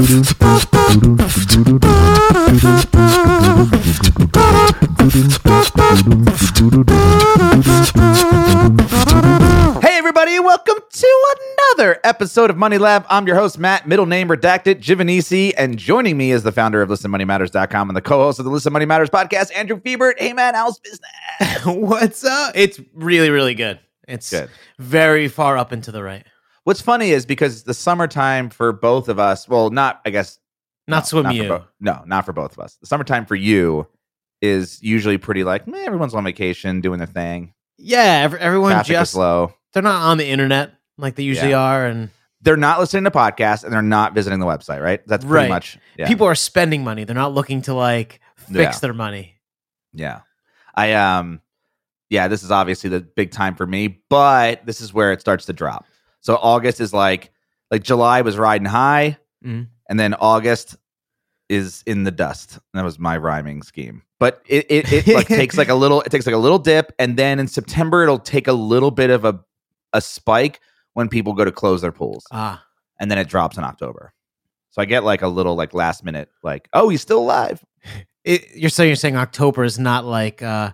Hey, everybody, welcome to another episode of Money Lab. I'm your host, Matt, middle name redacted, Giovanisci, and joining me is the founder of ListenMoneyMatters.com and the co host of the Listen Money Matters podcast, Andrew Fiebert. Hey, man, how's business? What's up? It's really, really good. It's Good. very far up and to the right. What's funny is because the summertime for both of us, well, not, I guess, Not no, swim for you. bo- no, not for both of us. The summertime for you is usually pretty like, meh, everyone's on vacation doing their thing. yeah, ev- everyone Traffic just low. they're not on the internet like they usually Yeah. are, and They're not listening to podcasts and they're not visiting the website, right? That's pretty Right. much. Yeah. people are spending money. They're not looking to like fix Yeah. their money. Yeah. I um yeah, this is obviously the big time for me, but this is where it starts to drop. So August is like like July was riding high Mhm. and then August is in the dust. That was my rhyming scheme. But it it, it like takes like a little it takes like a little dip and then in September it'll take a little bit of a a spike when people go to close their pools Ah, and then it drops in October. So I get like a little like last minute like, "Oh, he's still alive." it, you're saying you're saying October is not like uh,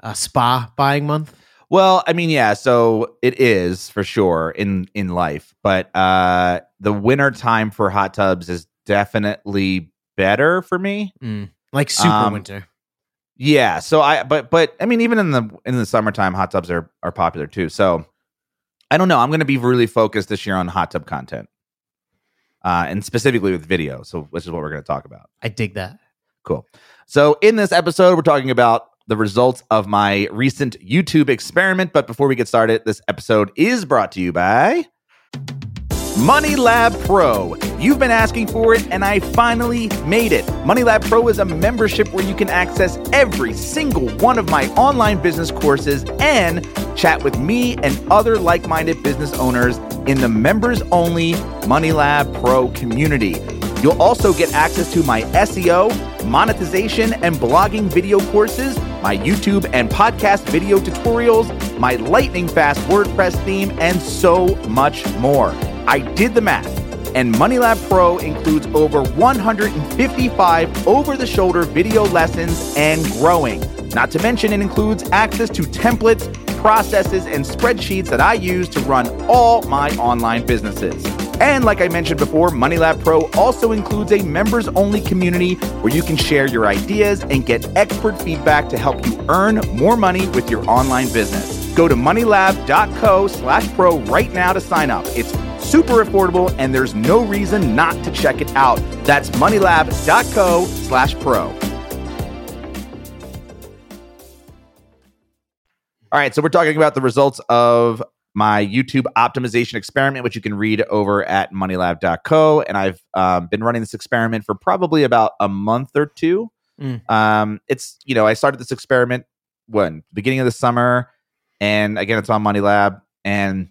a spa buying month. Well, I mean, yeah, so it is for sure in in life, but uh the winter time for hot tubs is definitely better for me. Mm. Like super Um, winter. Yeah, so I but but I mean even in the in the summertime hot tubs are are popular too. So I don't know, I'm going to be really focused this year on hot tub content. Uh and specifically with video, so which is what we're going to talk about. I dig that. Cool. So, in this episode, we're talking about the results of my recent YouTube experiment. But before we get started, this episode is brought to you by Money Lab Pro. You've been asking for it, and I finally made it. Money Lab Pro is a membership where you can access every single one of my online business courses and chat with me and other like minded business owners in the members only Money Lab Pro community. You'll also get access to my SEO, monetization, and blogging video courses, my YouTube and podcast video tutorials, my lightning fast WordPress theme, and so much more. I did the math, and MoneyLab Pro includes over 155 over the shoulder video lessons and growing. Not to mention, it includes access to templates, processes, and spreadsheets that I use to run all my online businesses. And like I mentioned before, MoneyLab Pro also includes a members only community where you can share your ideas and get expert feedback to help you earn more money with your online business. Go to moneylab.co slash pro right now to sign up. It's super affordable and there's no reason not to check it out. That's moneylab.co slash pro. All right, so we're talking about the results of my YouTube optimization experiment, which you can read over at moneylab.co. And I've um, been running this experiment for probably about a month or two. Mm. Um, it's, you know, I started this experiment when? Beginning of the summer. And again, it's on Money Lab. And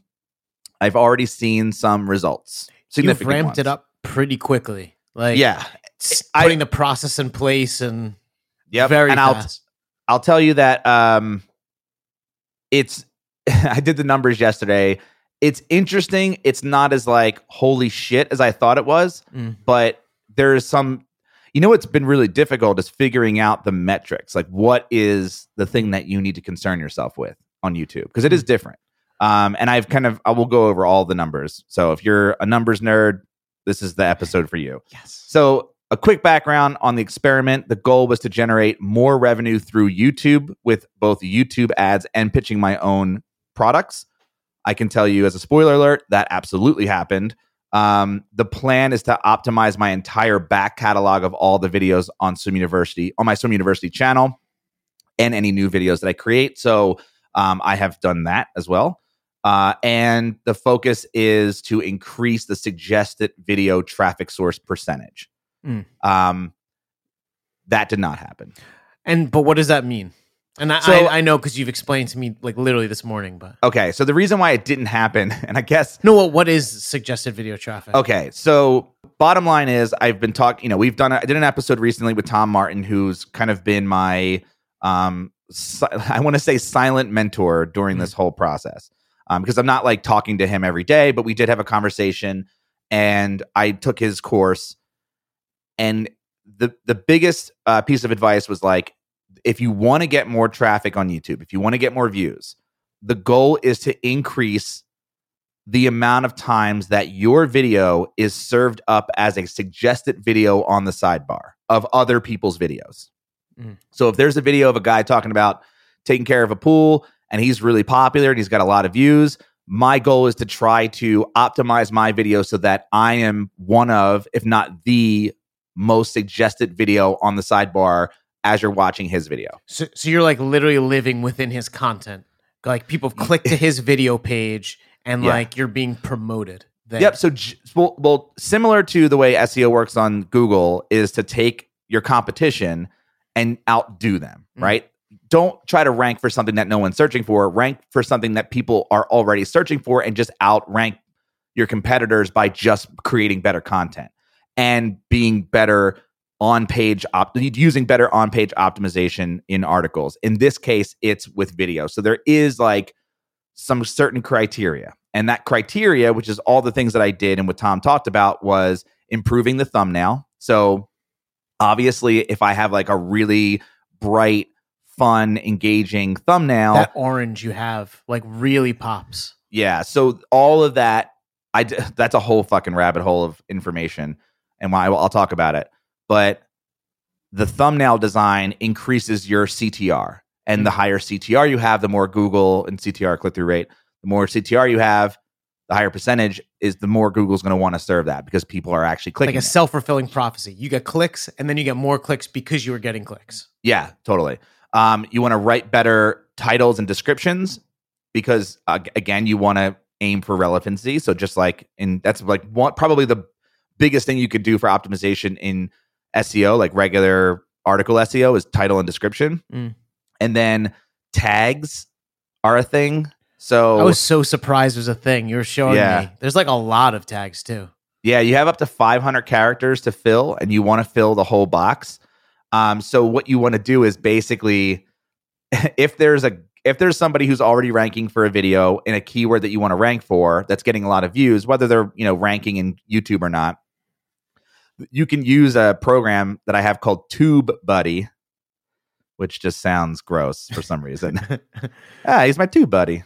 I've already seen some results. You've ramped ones. it up pretty quickly. Like Yeah. s- I- putting the process in place and Yep. very and I'll fast. I'll tell you that um it's I did the numbers yesterday. It's interesting. It's not as like holy shit as I thought it was, Mm. but there's some you know what's been really difficult is figuring out the metrics. Like what is the thing that you need to concern yourself with on YouTube because it is different. Um and I've kind of I will go over all the numbers. So if you're a numbers nerd, this is the episode for you. yes. So, a quick background on the experiment. The goal was to generate more revenue through YouTube with both YouTube ads and pitching my own products. I can tell you, as a spoiler alert, that absolutely happened. Um, the plan is to optimize my entire back catalog of all the videos on Swim University, on my Swim University channel, and any new videos that I create. So, um, I have done that as well. Uh, and the focus is to increase the suggested video traffic source percentage. Mm. Um, that did not happen. And but what does that mean? And I, So- I, I know because you've explained to me like literally this morning, but Okay, so the reason why it didn't happen, and I guess no, what what is suggested video traffic? Okay, so bottom line is I've been talking, you know, we've done a, I did an episode recently with Tom Martin who's kind of been my um si- I want to say silent mentor during this whole process. Um because I'm not like talking to him every day, but we did have a conversation and I took his course And the the biggest uh, piece of advice was like, if you want to get more traffic on YouTube, if you want to get more views, the goal is to increase the amount of times that your video is served up as a suggested video on the sidebar of other people's videos. Mm. So if there's a video of a guy talking about taking care of a pool and he's really popular and he's got a lot of views, my goal is to try to optimize my video so that I am one of, if not the most suggested video on the sidebar as you're watching his video. So, so you're like literally living within his content. Like people click to his video page and Yeah. like you're being promoted. There. Yep. So, well, similar to the way SEO works on Google is to take your competition and outdo them, Mm. right? Don't try to rank for something that no one's searching for. Rank for something that people are already searching for and just outrank your competitors by just creating better content and being better on page op- using better on page optimization in articles. In this case, it's with video. So there is like some certain criteria. And that criteria, which is all the things that I did and what Tom talked about, was improving the thumbnail. So obviously, if I have like a really bright, fun, engaging thumbnail, that orange you have like really pops. yeah. So all of that, I d- that's a whole fucking rabbit hole of information, and why I'll talk about it. But the thumbnail design increases your CTR, and the higher CTR you have, the more Google and CTR click through rate. The more CTR you have, the higher percentage is the more Google's going to want to serve that because people are actually clicking. Like a self fulfilling prophecy. You get clicks and then you get more clicks because you were getting clicks. Yeah, totally. Um, you want to write better titles and descriptions because uh, again, you want to aim for relevancy. So just like and that's like one probably the biggest thing you could do for optimization in SEO, like regular article SEO, is title and description, Mm. and then tags are a thing. So I was so surprised it was a thing. You were showing Yeah. me. There's like a lot of tags too. Yeah, you have up to 500 characters to fill, and you want to fill the whole box. Um, so what you want to do is basically, if there's a if there's somebody who's already ranking for a video in a keyword that you want to rank for that's getting a lot of views, whether they're you know ranking in YouTube or not, you can use a program that I have called Tube Buddy, which just sounds gross for some reason. ah, he's my tube buddy.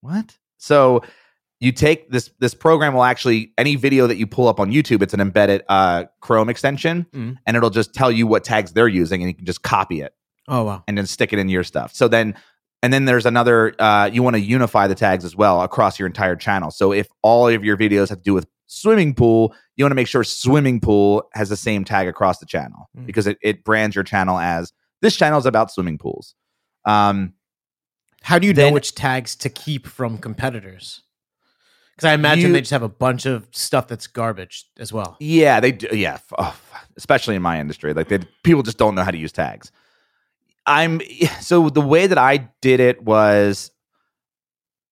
What? So you take this this program will actually any video that you pull up on YouTube, it's an embedded uh, Chrome extension, Mm. and it'll just tell you what tags they're using, and you can just copy it Oh wow. and then stick it in your stuff. So then, and then there's another. Uh, you want to unify the tags as well across your entire channel. So if all of your videos have to do with swimming pool, you want to make sure swimming pool has the same tag across the channel Mm. because it, it brands your channel as this channel is about swimming pools. Um, How do you know which tags to keep from competitors? Because I imagine You- they just have a bunch of stuff that's garbage as well. Yeah, they do. Yeah, oh, especially in my industry, like they people just don't know how to use tags. I'm so the way that I did it was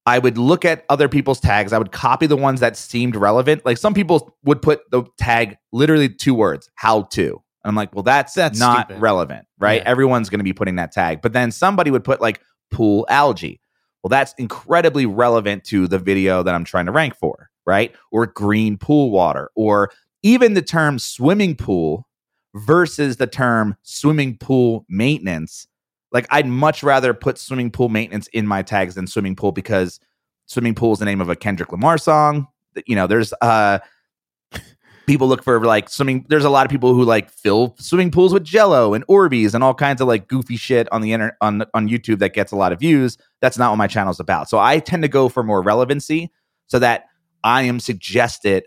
I would look at other people's tags. I would copy the ones that seemed relevant. Like some people would put the tag literally two words, how to. I'm like, well, that's, That's not stupid. relevant, right? Yeah. Everyone's going to be putting that tag. But then somebody would put like pool algae. Well, that's incredibly relevant to the video that I'm trying to rank for, right? Or green pool water, or even the term swimming pool versus the term swimming pool maintenance. Like, I'd much rather put swimming pool maintenance in my tags than swimming pool because swimming pool is the name of a Kendrick Lamar song. You know, there's uh people look for like swimming. There's a lot of people who like fill swimming pools with Jello and Orbeez and all kinds of like goofy shit on the internet on on YouTube that gets a lot of views. That's not what my channel's about. So I tend to go for more relevancy so that I am suggested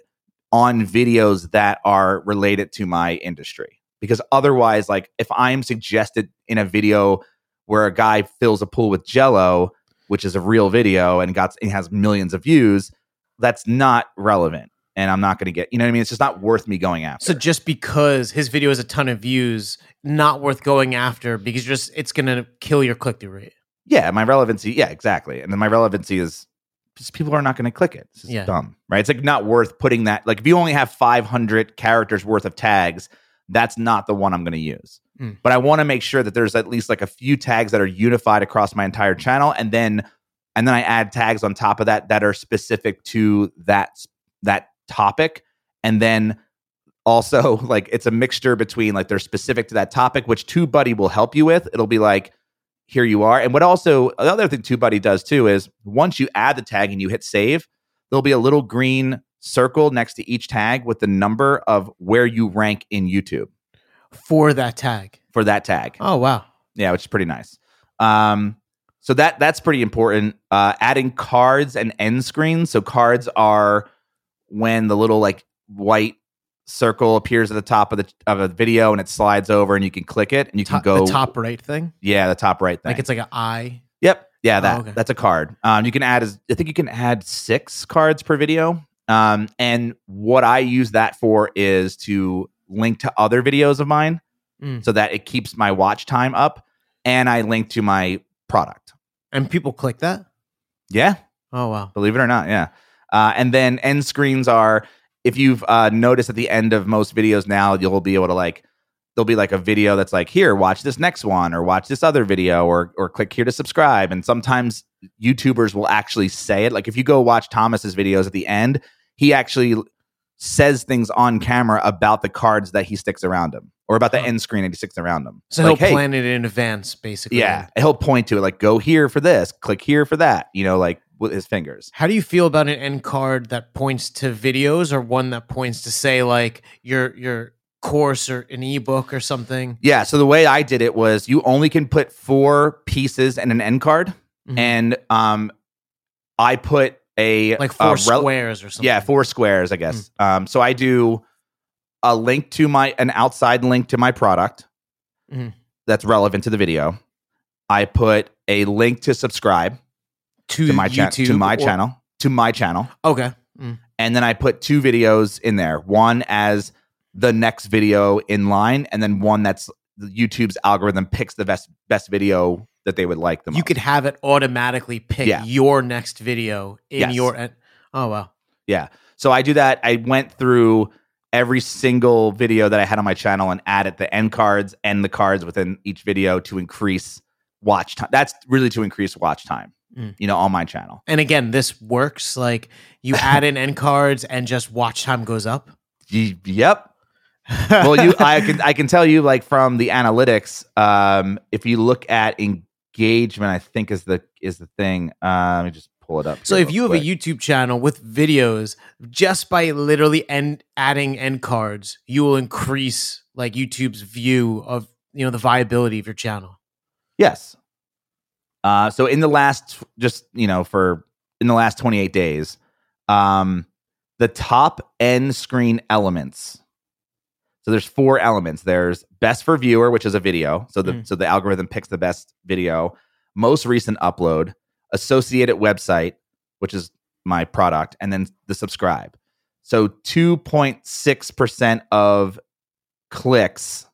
on videos that are related to my industry. Because otherwise, like if I'm suggested in a video where a guy fills a pool with Jello, which is a real video and got and has millions of views, that's not relevant. And I'm not going to get, you know what I mean? It's just not worth me going after. So just because his video has a ton of views, not worth going after because just it's gonna kill your click through rate. yeah, my relevancy, yeah, exactly. And then my relevancy is just people are not going to click it. It's just Yeah. dumb, right? It's like not worth putting that. Like if you only have 500 characters worth of tags, that's not the one I'm going to use. Mm. But I want to make sure that there's at least like a few tags that are unified across my entire channel, and then and then I add tags on top of that that are specific to that that topic, and then also like it's a mixture between like they're specific to that topic, which TubeBuddy will help you with. It'll be like, here you are. And what also the other thing TubeBuddy does too is once you add the tag and you hit save, there'll be a little green circle next to each tag with the number of where you rank in YouTube For that tag. for that tag. Oh wow. Yeah, which is pretty nice. Um, so that that's pretty important. Uh, adding cards and end screens. So cards are when the little like white circle appears at the top of the of a video and it slides over and you can click it and you can go the top right thing. yeah the top right thing Like it's like an eye. Yep. Yeah, that okay. that's a card. Um, you can add as I think you can add six cards per video. Um, and what I use that for is to link to other videos of mine Mm. so that it keeps my watch time up and I link to my product. And people click that. Yeah, Oh wow. believe it or not. Yeah. Uh, and then end screens are if you've uh, noticed at the end of most videos now, you'll be able to like there'll be like a video that's like here watch this next one or watch this other video or or click here to subscribe and sometimes youtubers will actually say it like if you go watch thomas's videos at the end he actually says things on camera about the cards that he sticks around him or about the Huh. end screen that he sticks around him So like, he'll hey, plan it in advance, basically. yeah he'll point to it like go here for this click here for that you know like with his fingers How do you feel about an end card that points to videos or one that points to say like your your course or an ebook or something? Yeah. So the way I did it was you only can put four pieces in an end card, Mhm. and um, I put a like a four rel- squares or something. Yeah, four squares, I guess. Um, so I do a link to my an outside link to my product Mhm. that's relevant to the video. I put a link to subscribe to, to my cha- YouTube to my or- channel to my channel, Okay. Mm. and then I put two videos in there. One as the next video in line, and then one that's YouTube's algorithm picks the best best video that they would like them. You could have it automatically pick Yeah. your next video in Yes. your. Oh wow. Yeah. So I do that. I went through every single video that I had on my channel and added the end cards and the cards within each video to increase watch time. That's really to increase watch time. Mm. You know, on my channel. And again, this works. Like you add in end cards and just watch time goes up. Yep. well, you, I can, I can tell you, like from the analytics, um, if you look at engagement, I think is the is the thing. Uh, let me just pull it up. So if you have quick. a YouTube channel with videos, just by literally end adding end cards, you will increase like YouTube's view of you know the viability of your channel. Yes. Uh, so in the last, just you know, for in the last 28 days, um, the top end screen elements. So there's four elements. There's best for viewer, which is a video. So the Mm. so the algorithm picks the best video. Most recent upload, associated website, which is my product, and then the subscribe. So 2.6 percent of clicks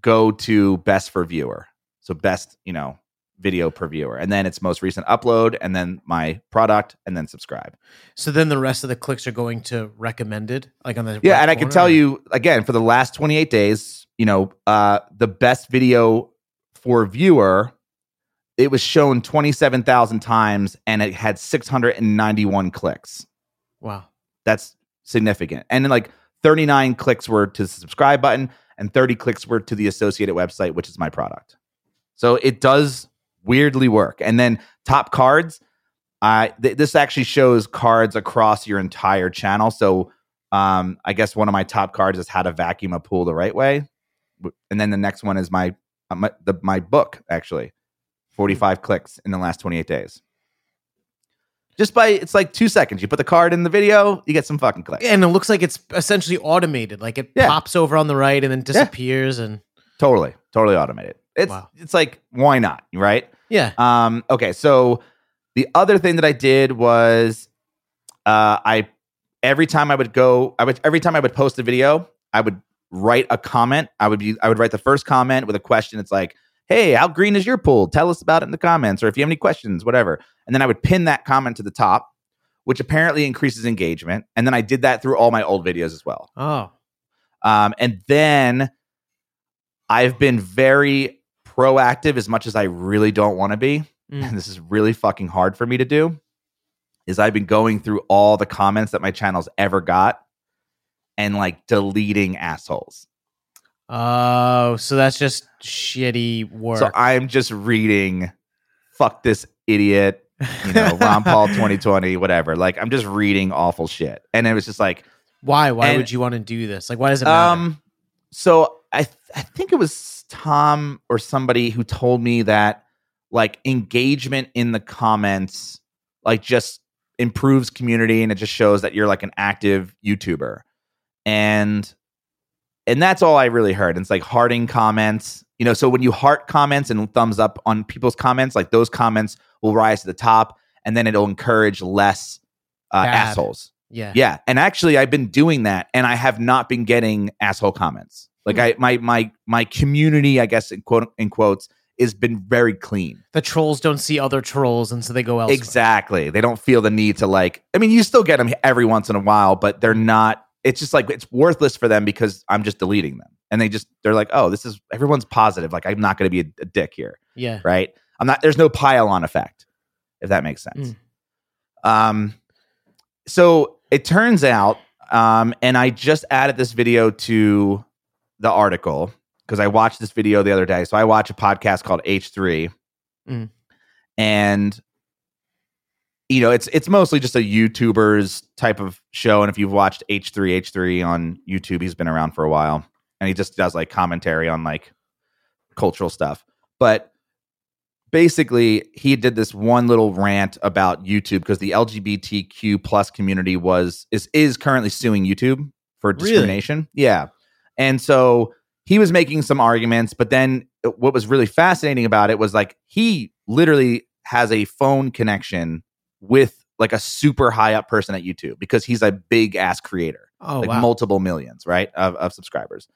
go to best for viewer. So best, you know, video per viewer. And then it's most recent upload and then my product and then subscribe. So then the rest of the clicks are going to recommended, like on the Yeah, right and I can tell you again for the last 28 days, you know, uh the best video for viewer it was shown 27,000 times and it had 691 clicks. Wow. That's significant. And then like 39 clicks were to the subscribe button and 30 clicks were to the associated website, which is my product. So it does weirdly work. And then top cards, I th- this actually shows cards across your entire channel. So um, I guess one of my top cards is how to vacuum a pool the right way, and then the next one is my uh, my, the, my book actually, forty five clicks in the last twenty eight days. Just by it's like two seconds. You put the card in the video, you get some fucking clicks. And it looks like it's essentially automated. Like it Yeah. pops over on the right and then disappears. And Totally, totally automated. It's Wow. it's like why not, right? yeah, Um, okay, so the other thing that I did was uh I every time I would go I would every time I would post a video, I would write a comment. I would be I would write the first comment with a question. It's like, hey, how green is your pool? Tell us about it in the comments, or if you have any questions, whatever. And then I would pin that comment to the top, which apparently increases engagement. And then I did that through all my old videos as well. oh, Um, and then I've been very proactive as much as I really don't want to be. Mm. And this is really fucking hard for me to do. Is I've been going through all the comments that my channel's ever got and like deleting assholes. Oh, so that's just shitty work. So I'm just reading fuck this idiot, you know, Ron Paul 2020, whatever. Like I'm just reading awful shit. And it was just like why? Why and- would you want to do this? Like, why does it matter? um so I th- I think it was Tom or somebody who told me that like engagement in the comments like just improves community and it just shows that you're like an active YouTuber. And and that's all I really heard. It's like hearting comments. You know, so when you heart comments and thumbs up on people's comments, like those comments will rise to the top and then it'll encourage less uh, assholes. yeah. Yeah, and actually, I've been doing that, and I have not been getting asshole comments. Like Hmm. I, my my my community, I guess in quote in quotes, has been very clean. The trolls don't see other trolls, and so they go elsewhere. Exactly, they don't feel the need to like. I mean, you still get them every once in a while, but they're not. It's just like it's worthless for them because I'm just deleting them, and they just they're like, oh, this is everyone's positive. Like I'm not going to be a, a dick here. Yeah. right? I'm not. There's no pile on effect, if that makes sense. Um, so it turns out, um, and I just added this video to the article because I watched this video the other day. So I watch a podcast called H3, Mm. and you know it's it's mostly just a YouTuber's type of show. And if you've watched H3 H3 on YouTube, he's been around for a while, and he just does like commentary on like cultural stuff. But basically, he did this one little rant about YouTube because the LGBTQ plus community was is is currently suing YouTube for Really? discrimination. Yeah, and so he was making some arguments, but then what was really fascinating about it was like he literally has a phone connection with like a super high up person at YouTube because he's a big ass creator Oh like wow. multiple millions, right, of, of subscribers.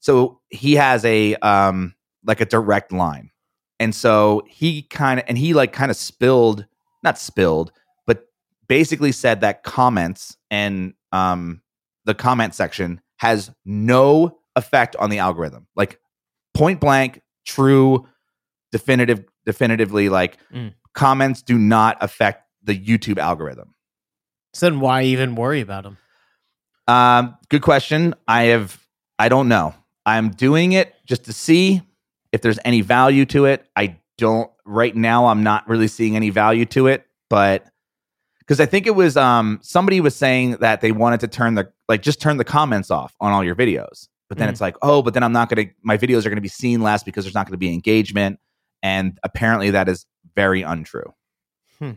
So he has a um like a direct line, and so he kind of and he like kind of spilled, not spilled, but basically said that comments and um the comment section has no effect on the algorithm, like point blank, true, definitive, definitively, like Mm. comments do not affect the YouTube algorithm. so then why even worry about them? Um, good question. I have I don't know. I'm doing it just to see if there's any value to it. I don't right now I'm not really seeing any value to it, but because I think it was um somebody was saying that they wanted to turn the like just turn the comments off on all your videos. But then Mm. it's like, oh, but then I'm not gonna my videos are gonna be seen less because there's not gonna be engagement. And apparently that is very untrue. Hmm.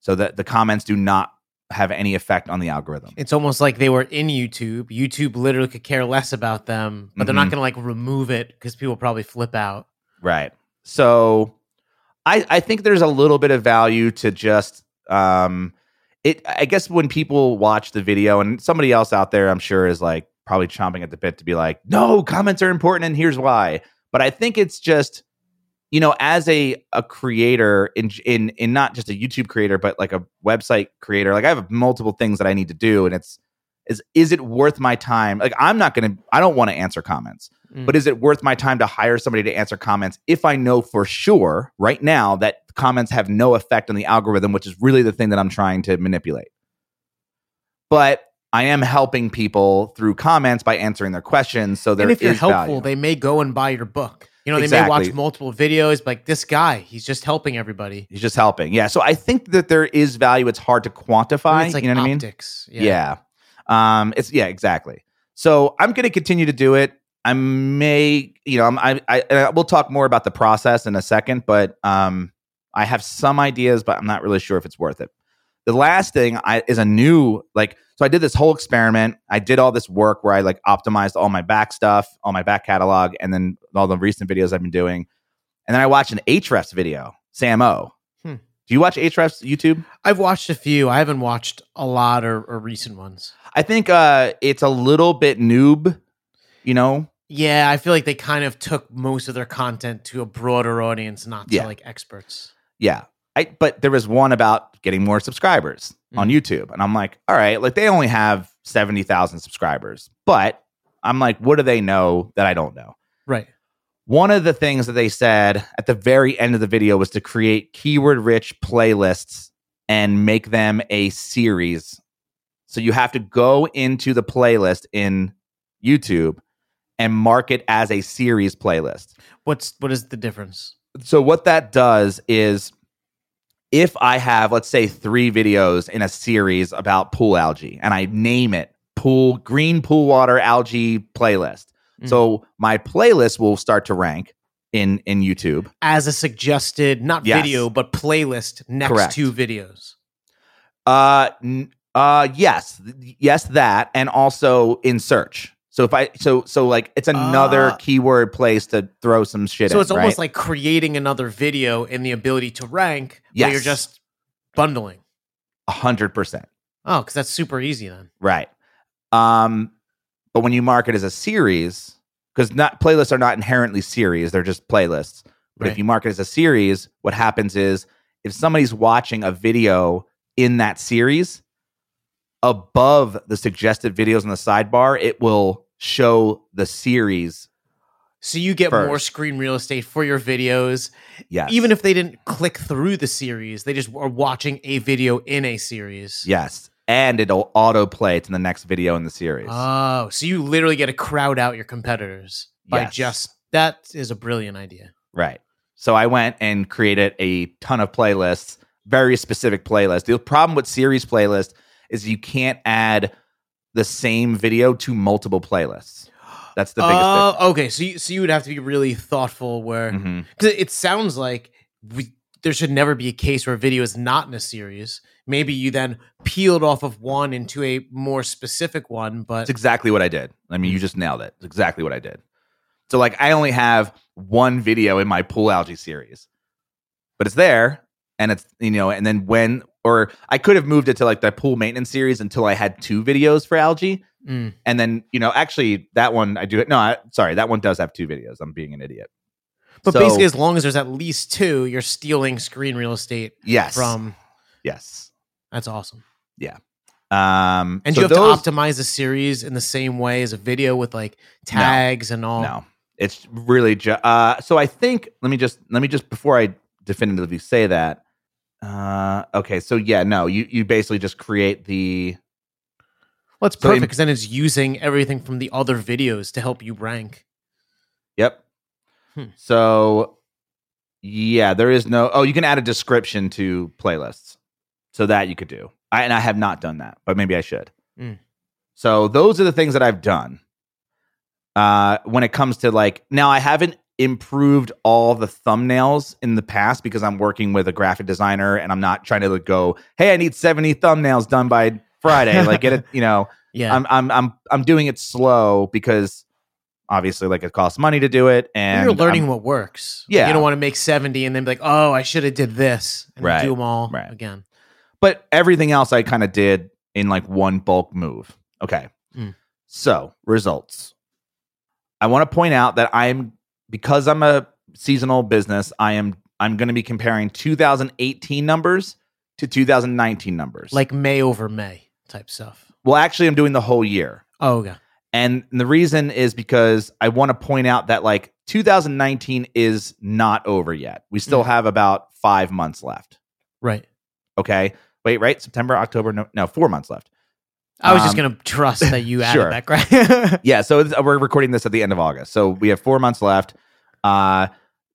So that the comments do not have any effect on the algorithm. It's almost like they were in YouTube. YouTube literally could care less about them, but they're not Mhm. going to like remove it because people probably flip out. Right. So I I think there's a little bit of value to just um it I guess when people watch the video and somebody else out there I'm sure is like probably chomping at the bit to be like, "No, comments are important and here's why." But I think it's just you know, as a a creator in in in not just a YouTube creator but like a website creator, like I have multiple things that I need to do and it's is is it worth my time? Like I'm not going to I don't want to answer comments. Mm. But is it worth my time to hire somebody to answer comments if I know for sure right now that comments have no effect on the algorithm, which is really the thing that I'm trying to manipulate? But I am helping people through comments by answering their questions. So there and if you're helpful, value. they may go and buy your book. You know, they may watch multiple videos. Like this guy, he's just helping everybody. He's just helping. Yeah. So I think that there is value. It's hard to quantify. it's like you know what I mean? optics. Yeah. Um, it's yeah, exactly. So I'm going to continue to do it. I may, you know, I'm, I, I, uh, we'll talk more about the process in a second, but um, I have some ideas, but I'm not really sure if it's worth it. The last thing I, is a new, like, so I did this whole experiment. I did all this work where I like optimized all my back stuff, all my back catalog, and then all the recent videos I've been doing. And then I watched an Ahrefs video, Sam O. Hmm. Do you watch Ahrefs YouTube? I've watched a few. I haven't watched a lot or, or recent ones. I think uh, it's a little bit noob, you know. Yeah, I feel like they kind of took most of their content to a broader audience, not to Yeah. like experts. Yeah. I, but there was one about getting more subscribers on mm-hmm. YouTube. And I'm like, all right, like they only have 70,000 subscribers. But I'm like, what do they know that I don't know? Right. One of the things that they said at the very end of the video was to create keyword rich playlists and make them a series So you have to go into the playlist in YouTube and mark it as a series playlist. What's what is the difference? So what that does is if I have let's say 3 videos in a series about pool algae and I name it pool green pool water algae playlist. Mm. So my playlist will start to rank in in YouTube. As a suggested, not Yes. video, but playlist next Correct. to videos. Uh, n- uh, yes, yes, that, and also in search. So if I, so so like it's another Ah. keyword place to throw some shit. So in, it's almost right? like creating another video and the ability to rank. But you're just bundling. a hundred percent Oh, because that's super easy then. right. Um, but when you mark it as a series, because not playlists are not inherently series; they're just playlists. But if you mark it as a series, what happens is if somebody's watching a video in that series, above the suggested videos in the sidebar, it will show the series. So you get more screen real estate for your videos, Yes. even if they didn't click through the series. They just are watching a video in a series. yes. And it'll autoplay to the next video in the series. Oh, so you literally get to crowd out your competitors by Yes. just that is a brilliant idea. Right. So I went and created a ton of playlists, very specific playlists. The problem with series playlist is you can't add the same video to multiple playlists. That's the biggest Oh, okay. So you, so you would have to be really thoughtful where mm-hmm. because it sounds like we, there should never be a case where a video is not in a series. Maybe you then peeled off of one into a more specific one, but It's exactly what I did. I mean, you just nailed it. It's exactly what I did. So, like, I only have one video in my pool algae series, but it's there, and it's you know, and then when or I could have moved it to like the pool maintenance series until I had two videos for algae, Mm. and then you know, actually, that one I do it. No, I, sorry, that one does have two videos. I'm being an idiot. but So- basically, as long as there's at least two, you're stealing screen real estate yes, from. yes, That's awesome. Yeah. Um, And so you have those- to optimize the series in the same way as a video with like tags and all. No, it's really just. Uh, so I think let me just let me just before I definitively say that. Uh, okay, so yeah, no, you you basically just create the Well, it's So perfect because then it's using everything from the other videos to help you rank. yep. Hmm. So yeah, there is no. Oh, you can add a description to playlists, so that you could do. I and I have not done that, but maybe I should. Mm. So those are the things that I've done. Uh, when it comes to like now, I haven't improved all the thumbnails in the past because I'm working with a graphic designer and I'm not trying to like, go, hey, I need 70 thumbnails done by Friday. like get it, you know. Yeah. I'm I'm I'm I'm doing it slow because obviously like it costs money to do it and you're learning I'm- what works. Yeah. You don't want to make 70 and then be like, oh, I should have did this and Right, do them all right. again. but everything else I kind of did in like one bulk move. Okay. Mm. So, results. I want to point out that I'm because I'm a seasonal business, I am I'm going to be comparing 2018 numbers to 2019 numbers. Like May over May type stuff. well, actually I'm doing the whole year. Oh, okay. And the reason is because I want to point out that like 2019 is not over yet. We still Mm. have about 5 months left. Right. Okay? Wait, right? September, October, no, no 4 months left. I was just Um, going to trust that you added sure. that. Right? yeah so we're recording this at the end of august so we have four months left uh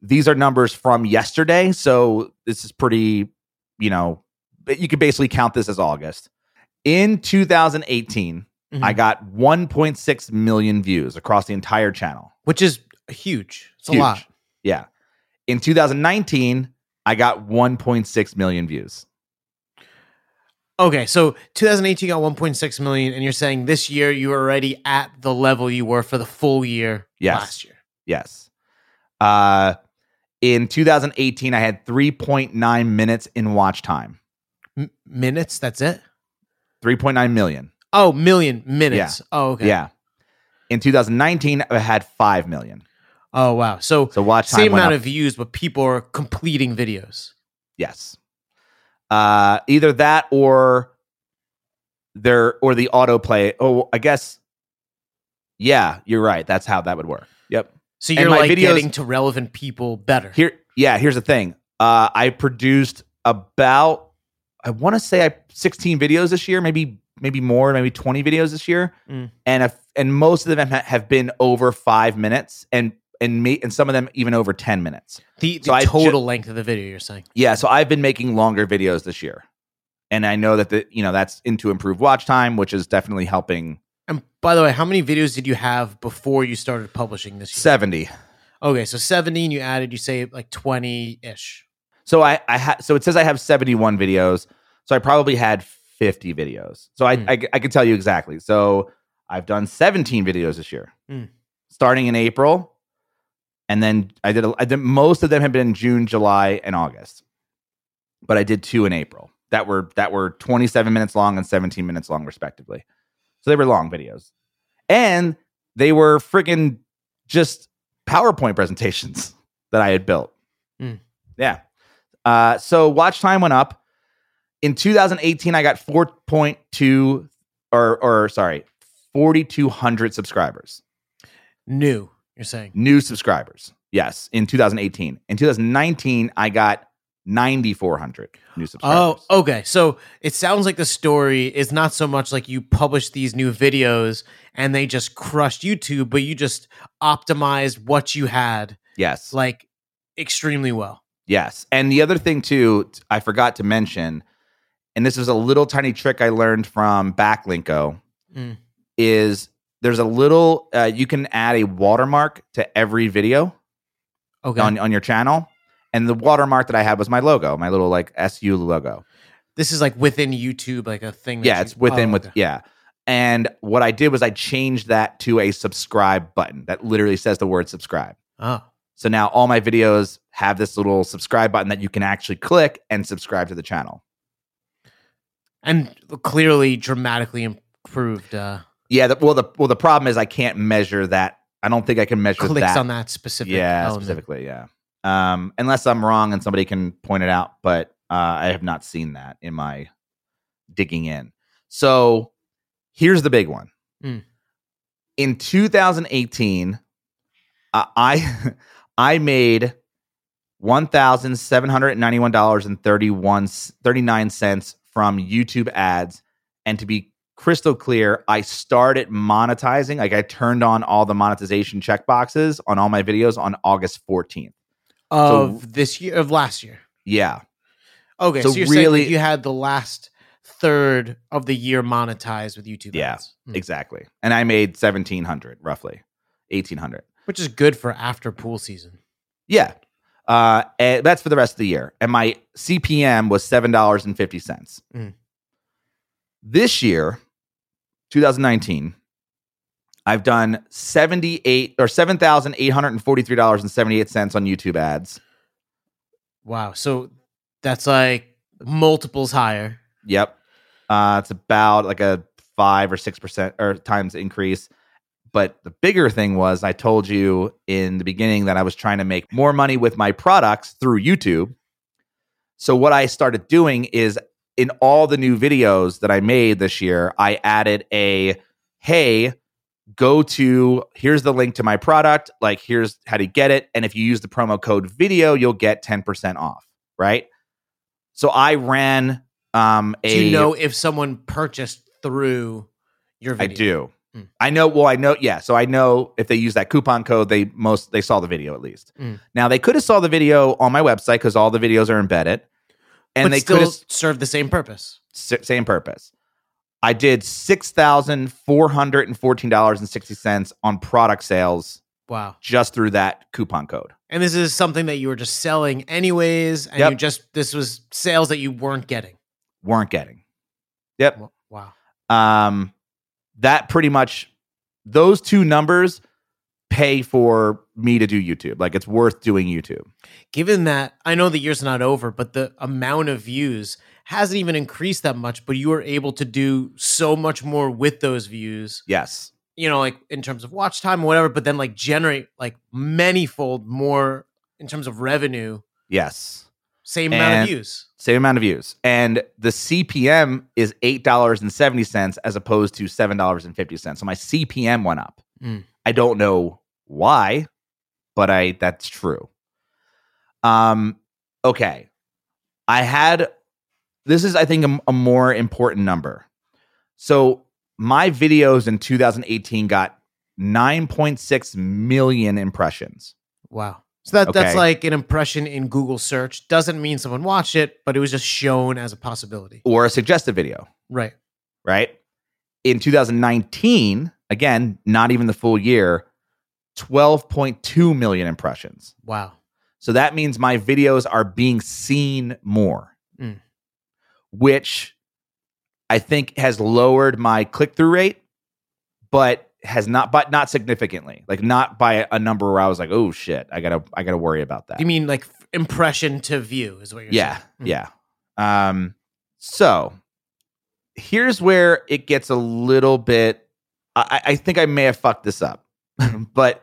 these are numbers from yesterday so this is pretty you know you could basically count this as august in 2018 i Mhm. got 1.6 million views across the entire channel Which is huge. It's Huge. a lot. yeah in 2019 i got 1.6 million views Okay, so 2018 got 1.6 million, and you're saying this year you were already at the level you were for the full year Yes. last year. yes uh in 2018 i had 3.9 minutes in watch time M- minutes, that's it? 3.9 million Oh, million minutes. Oh, okay. Yeah. In 2019, I had 5 million. Oh, wow. So, So watch time same amount up. of views, but people are completing videos. yes. Uh, either that or there or the autoplay. Oh, I guess. Yeah, you're right. That's how that would work. Yep. So you're like videos- getting to relevant people better. Here, yeah. Here's the thing. Uh, I produced about I want to say I 16 videos this year, maybe maybe more, maybe 20 videos this year. Mm. And if, and most of them have been over 5 minutes and and me and some of them even over 10 minutes. The, the So I ju- total length of the video you're saying. Yeah, so I've been making longer videos this year. And I know that the you know that's into improved watch time, which is definitely helping And by the way, how many videos did you have before you started publishing this year? 70. Okay, so 70 and you added, you say like 20 ish. So I I ha- so it says I have 71 videos. So I probably had 50 videos. So I Hmm. I, I can tell you exactly. So I've done 17 videos this year. Hmm. Starting in April and then I did a, I did most of them have been June, July and August. But I did two in April. That were that were 27 minutes long and 17 minutes long respectively. So they were long videos. And they were freaking just PowerPoint presentations that I had built. Hmm. Yeah. Uh, so watch time went up. In 2018, I got 4.2 or or sorry, 4,200 subscribers. New, you're saying. New subscribers. Yes, in 2018. In 2019, I got 9,400 new subscribers. Oh, okay. So it sounds like the story is not so much like you published these new videos and they just crushed YouTube, but you just optimized what you had yes. like extremely well. Yes. And the other thing too, I forgot to mention, and this is a little tiny trick I learned from Backlinko, Mm. is there's a little uh, you can add a watermark to every video Okay. on on your channel, and the watermark that I had was my logo, my little like SU logo. this is like within YouTube, like a thing. that Yeah, you- it's within oh, with okay. yeah. And what I did was I changed that to a subscribe button that literally says the word subscribe. Oh, So now all my videos have this little subscribe button that you can actually click and subscribe to the channel. and clearly dramatically improved uh, Yeah, the, well the well the problem is I can't measure that. I don't think I can measure clicks that. on that specific. yeah, element. specifically, yeah. Um, unless I'm wrong and somebody can point it out, but uh, I have not seen that in my digging in. So here's the big one. Mm. In 2018, uh, I I made one thousand seven hundred ninety one dollars and thirty one thirty nine cents from YouTube ads, and to be crystal clear, I started monetizing. Like I turned on all the monetization checkboxes on all my videos on August 14th. Of this year, of last year. Yeah. Okay, So so, you're saying really- like you had the last third of the year monetized with YouTube Yeah. Hmm. Exactly. And I made 1700 roughly. 1800. which is good for after pool season. Yeah. Uh, and that's for the rest of the year. And my CPM was $7.50. Mm. This year, 2019, I've done 78 or $7,843.78 on YouTube ads. Wow, so that's like multiples higher. Yep. Uh, it's about like a five or six percent or times increase. But the bigger thing was I told you in the beginning that I was trying to make more money with my products through YouTube. So what I started doing is in all the new videos that I made this year, I added a hey, go to here's the link to my product, like here's how to get it. And if you use the promo code video, you'll get 10% off. Right. So I ran um a Do you know if someone purchased through your I do. Hmm. I know. Well, I know. Yeah. So I know if they use that coupon code, they most they saw the video at least. Hmm. Now they could have saw the video on my website because all the videos are embedded, and but they still could have serve the same purpose. same purpose. I did six thousand four hundred and fourteen dollars and sixty cents on product sales Wow. just through that coupon code. And this is something that you were just selling anyways, and Yep. you just this was sales that you weren't getting. Weren't getting. Yep. Wow. Um, that pretty much those two numbers pay for me to do YouTube. Like it's worth doing YouTube. Given that I know the year's not over, but the amount of views hasn't even increased that much, but you were able to do so much more with those views, Yes. you know, like in terms of watch time or whatever, but then like generate like manyfold more in terms of revenue, Yes. same amount of views. Same amount of views. And the CPM is $8.70 as opposed to $7.50. So my CPM went up. Mm. I don't know why, but I that's true. Um okay. I had this is I think a, a more important number. So my videos in 2018 got 9.6 million impressions. Wow. So that that's like an impression in Google search. Doesn't mean someone watched it, but it was just shown as a possibility. or a suggested video, Right. right? In 2019, again, not even the full year, 12.2 million impressions. Wow. So that means my videos are being seen more, Mm. which I think has lowered my click through rate, but has not, but not significantly. Like not by a number where I was like, oh shit, I gotta, I gotta worry about that. You mean like impression to view is what you're yeah, saying? Mm. yeah. Um, so here's where it gets a little bit. I, I think I may have fucked this up, but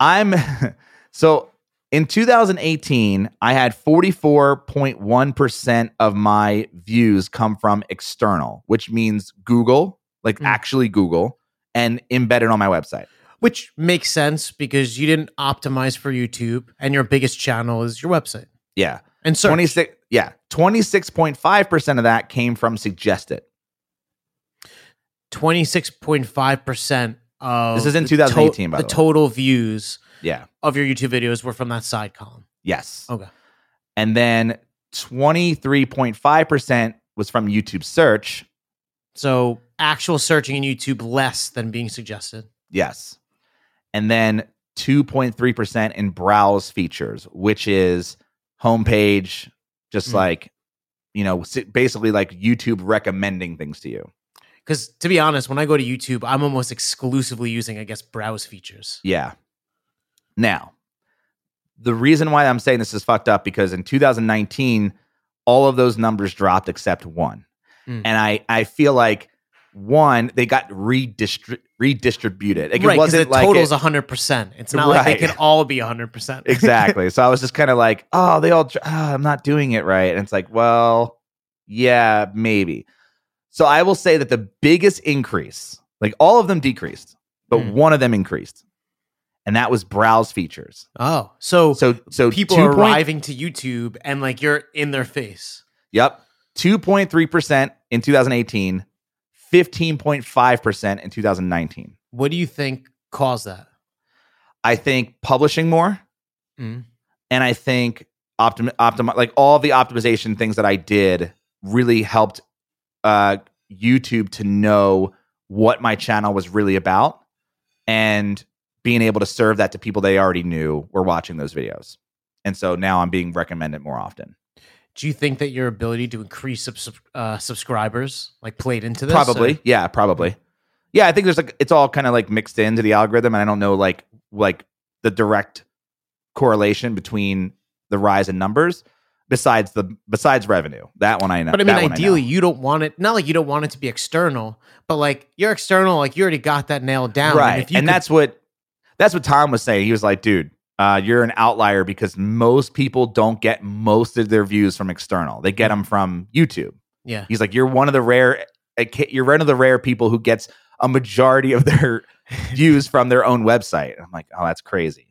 I'm so in 2018, I had 44.1% of my views come from external, which means Google, like Mm. actually Google, and embedded on my website. Which makes sense because you didn't optimize for YouTube and your biggest channel is your website. Yeah. And search. 26 yeah 26.5% of that came from suggested 26.5% of This is in the 2018, by the the way. total views yeah of your YouTube videos were from that side column. yes Okay. and then 23.5% was from youtube search So actual searching in YouTube less than being suggested. yes and then 2.3% in browse features which is homepage just Mm. like you know basically like youtube recommending things to you Because to be honest, when I go to YouTube, I'm almost exclusively using, I guess, browse features. Yeah. Now, the reason why I'm saying this is fucked up because in 2019, all of those numbers dropped except one. Mm. And I, I feel like one, they got redistri- redistributed. Like right, it wasn't the like total's it- hundred percent. It's not like they can all be hundred percent. exactly. So I was just kind of like, oh, they all, ah, I'm not doing it right. And it's like, well, yeah, maybe. So I will say that the biggest increase, like all of them decreased, but Mm. one of them increased. And that was browse features. Oh, so, So, so people are point- arriving to YouTube and like you're in their face. Yep. 2.3% in 2018, 15.5% in 2019. What do you think caused that? I think publishing more Mm. and I think optim optimi- like all the optimization things that I did really helped uh YouTube to know what my channel was really about and being able to serve that to people they already knew were watching those videos. And so now I'm being recommended more often. Do you think that your ability to increase uh, subscribers like played into this? probably or- yeah probably yeah i think there's like it's all kind of like mixed into the algorithm and i don't know like like the direct correlation between the rise in numbers besides the besides revenue that one i know But I mean, That one know. ideally, you don't want it. Not like you don't want it to be external, but like you're external, like you already got that nailed down. right if you and could- that's what that's what tom was saying he was like dude uh, you're an outlier because most people don't get most of their views from external they get them from youtube yeah. He's like, you're one of the rare, you're one of the rare people who gets a majority of their views from their own website. I'm like, oh, that's crazy.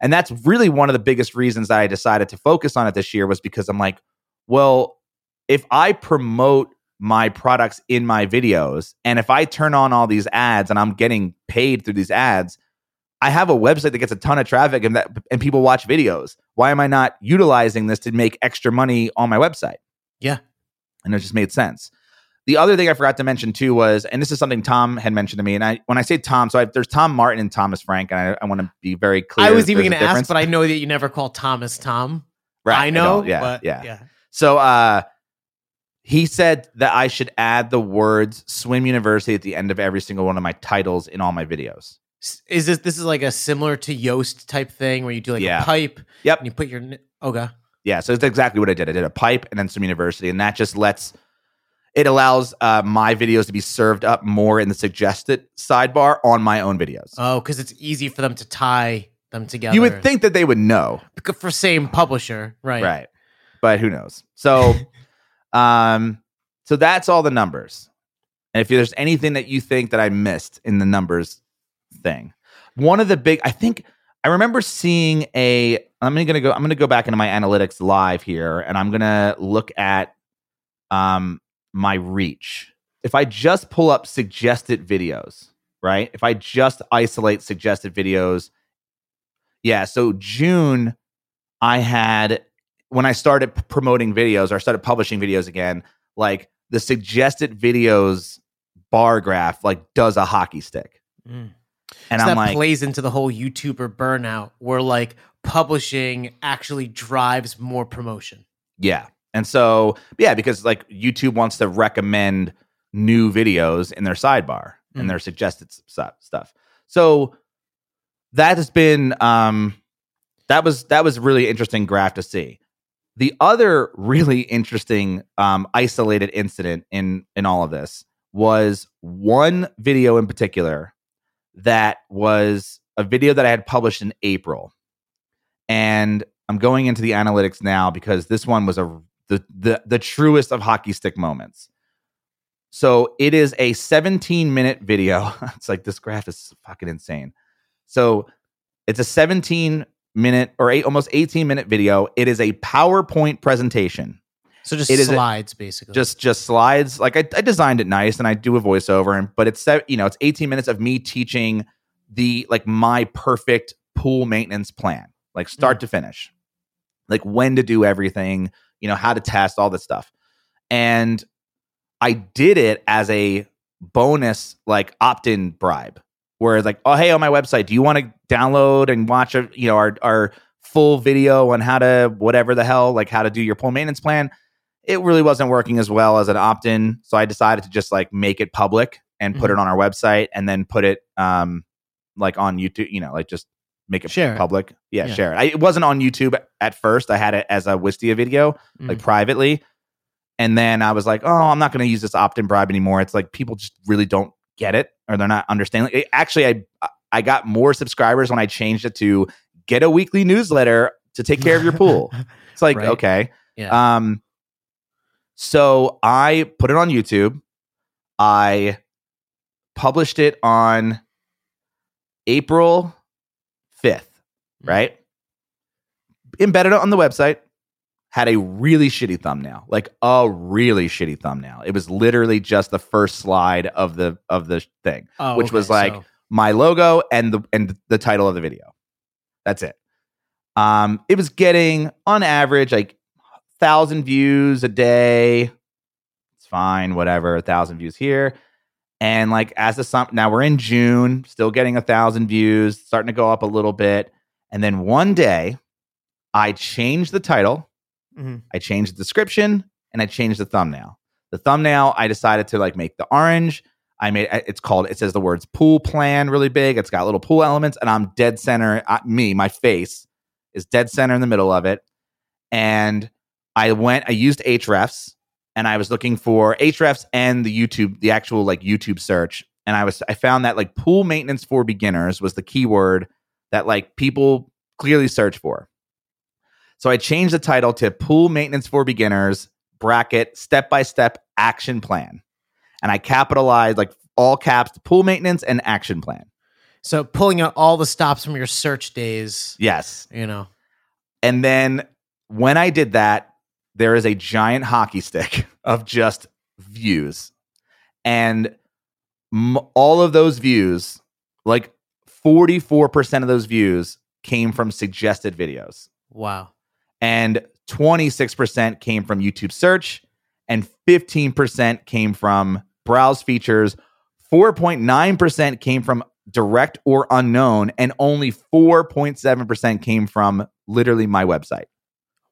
And that's really one of the biggest reasons that I decided to focus on it this year was because I'm like, well, if I promote my products in my videos and if I turn on all these ads and I'm getting paid through these ads, I have a website that gets a ton of traffic and that and people watch videos. Why am I not utilizing this to make extra money on my website? Yeah. and it just made sense. The other thing I forgot to mention too was, and this is something Tom had mentioned to me, and I when I say Tom, so I, there's Tom Martin and Thomas Frank, and I, I want to be very clear. I was even going to ask, but I know that you never call Thomas Tom. Right, I know. don't. yeah, but yeah, yeah. So uh, he said that I should add the words "Swim University" at the end of every single one of my titles in all my videos. Is this this is like a similar to Yoast type thing where you do like Yeah. a pipe Yep. and you put your okay Yeah, so it's exactly what I did. I did a pipe and then Swim University, and that just lets it allows uh, my videos to be served up more in the suggested sidebar on my own videos. oh because it's easy for them to tie them together. you would think that they would know, for same publisher, right? right? But who knows? So, um, so that's all the numbers. And if there's anything that you think that I missed in the numbers thing, one of the big, I think I remember seeing a. I'm gonna go. I'm gonna go back into my analytics live here, and I'm gonna look at um my reach. if I just pull up suggested videos, right? If I just isolate suggested videos, yeah. So June, I had when I started promoting videos or started publishing videos again, like the suggested videos bar graph like does a hockey stick. Mm. And so I'm that like, plays into the whole YouTuber burnout where like publishing actually drives more promotion. Yeah. And so, yeah, because like YouTube wants to recommend new videos in their sidebar Mm. and their suggested stuff stuff. So that has been um that was that was really interesting graph to see. The other really interesting um isolated incident in in all of this was one video in particular that was a video that I had published in April. And I'm going into the analytics now because this one was a the the the truest of hockey stick moments. So it is a 17 minute video. it's like this graph is fucking insane. So it's a 17 minute or eight, almost 18 minute video. It is a PowerPoint presentation. So just It is a- slides basically. Just just slides. Like I, I designed it nice and I do a voiceover and but it's you know, it's 18 minutes of me teaching the like my perfect pool maintenance plan, like start mm. to finish. Like when to do everything, you know, how to test all this stuff. And I did it as a bonus like opt-in bribe where it's like, oh hey, on my website, do you want to download and watch a you know our our full video on how to whatever the hell, like how to do your pool maintenance plan? It really wasn't working as well as an opt-in. So I decided to just like make it public and put it on our website and then put it um like on YouTube, you know, like just make it Share it. public. Yeah, Yeah. share it. I, it wasn't on YouTube at first. I had it as a Wistia video like Mm. privately. And then I was like, oh, I'm not going to use this opt-in bribe anymore. It's like people just really don't get it or they're not understanding. It- actually, I I got more subscribers when I changed it to get a weekly newsletter to take care of your pool. It's like Right. okay. Yeah. Um. So I put it on YouTube. I published it on April 5th, right? Embedded it on the website. Had a really shitty thumbnail, like a really shitty thumbnail. It was literally just the first slide of the of the thing Oh, which okay, was like so- my logo and the and the title of the video. That's it. Um, it was getting on average like thousand views a day. It's fine, whatever. A thousand views here, and like as the sum now we're in June, still getting a thousand views, starting to go up a little bit, and then one day, I changed the title, Mhm. I changed the description, and I changed the thumbnail. The thumbnail I decided to like make the orange. I made it's called it says the words pool plan really big. It's got little pool elements, and I'm dead center. uh, me, my face is dead center in the middle of it. And I went, I used Ahrefs, and I was looking for Ahrefs and the YouTube, the actual like YouTube search. And I was, I found that like pool maintenance for beginners was the keyword that like people clearly search for. So I changed the title to Pool Maintenance for Beginners bracket step by step action plan. And I capitalized like all caps pool maintenance and action plan. So pulling out all the stops from your search days, Yes. you know. And then when I did that, there is a giant hockey stick of just views. And m- all of those views, like 44% of those views came from suggested videos. Wow. and 26% came from YouTube search, and 15% came from browse features. 4.9% came from direct or unknown, and only 4.7% came from literally my website,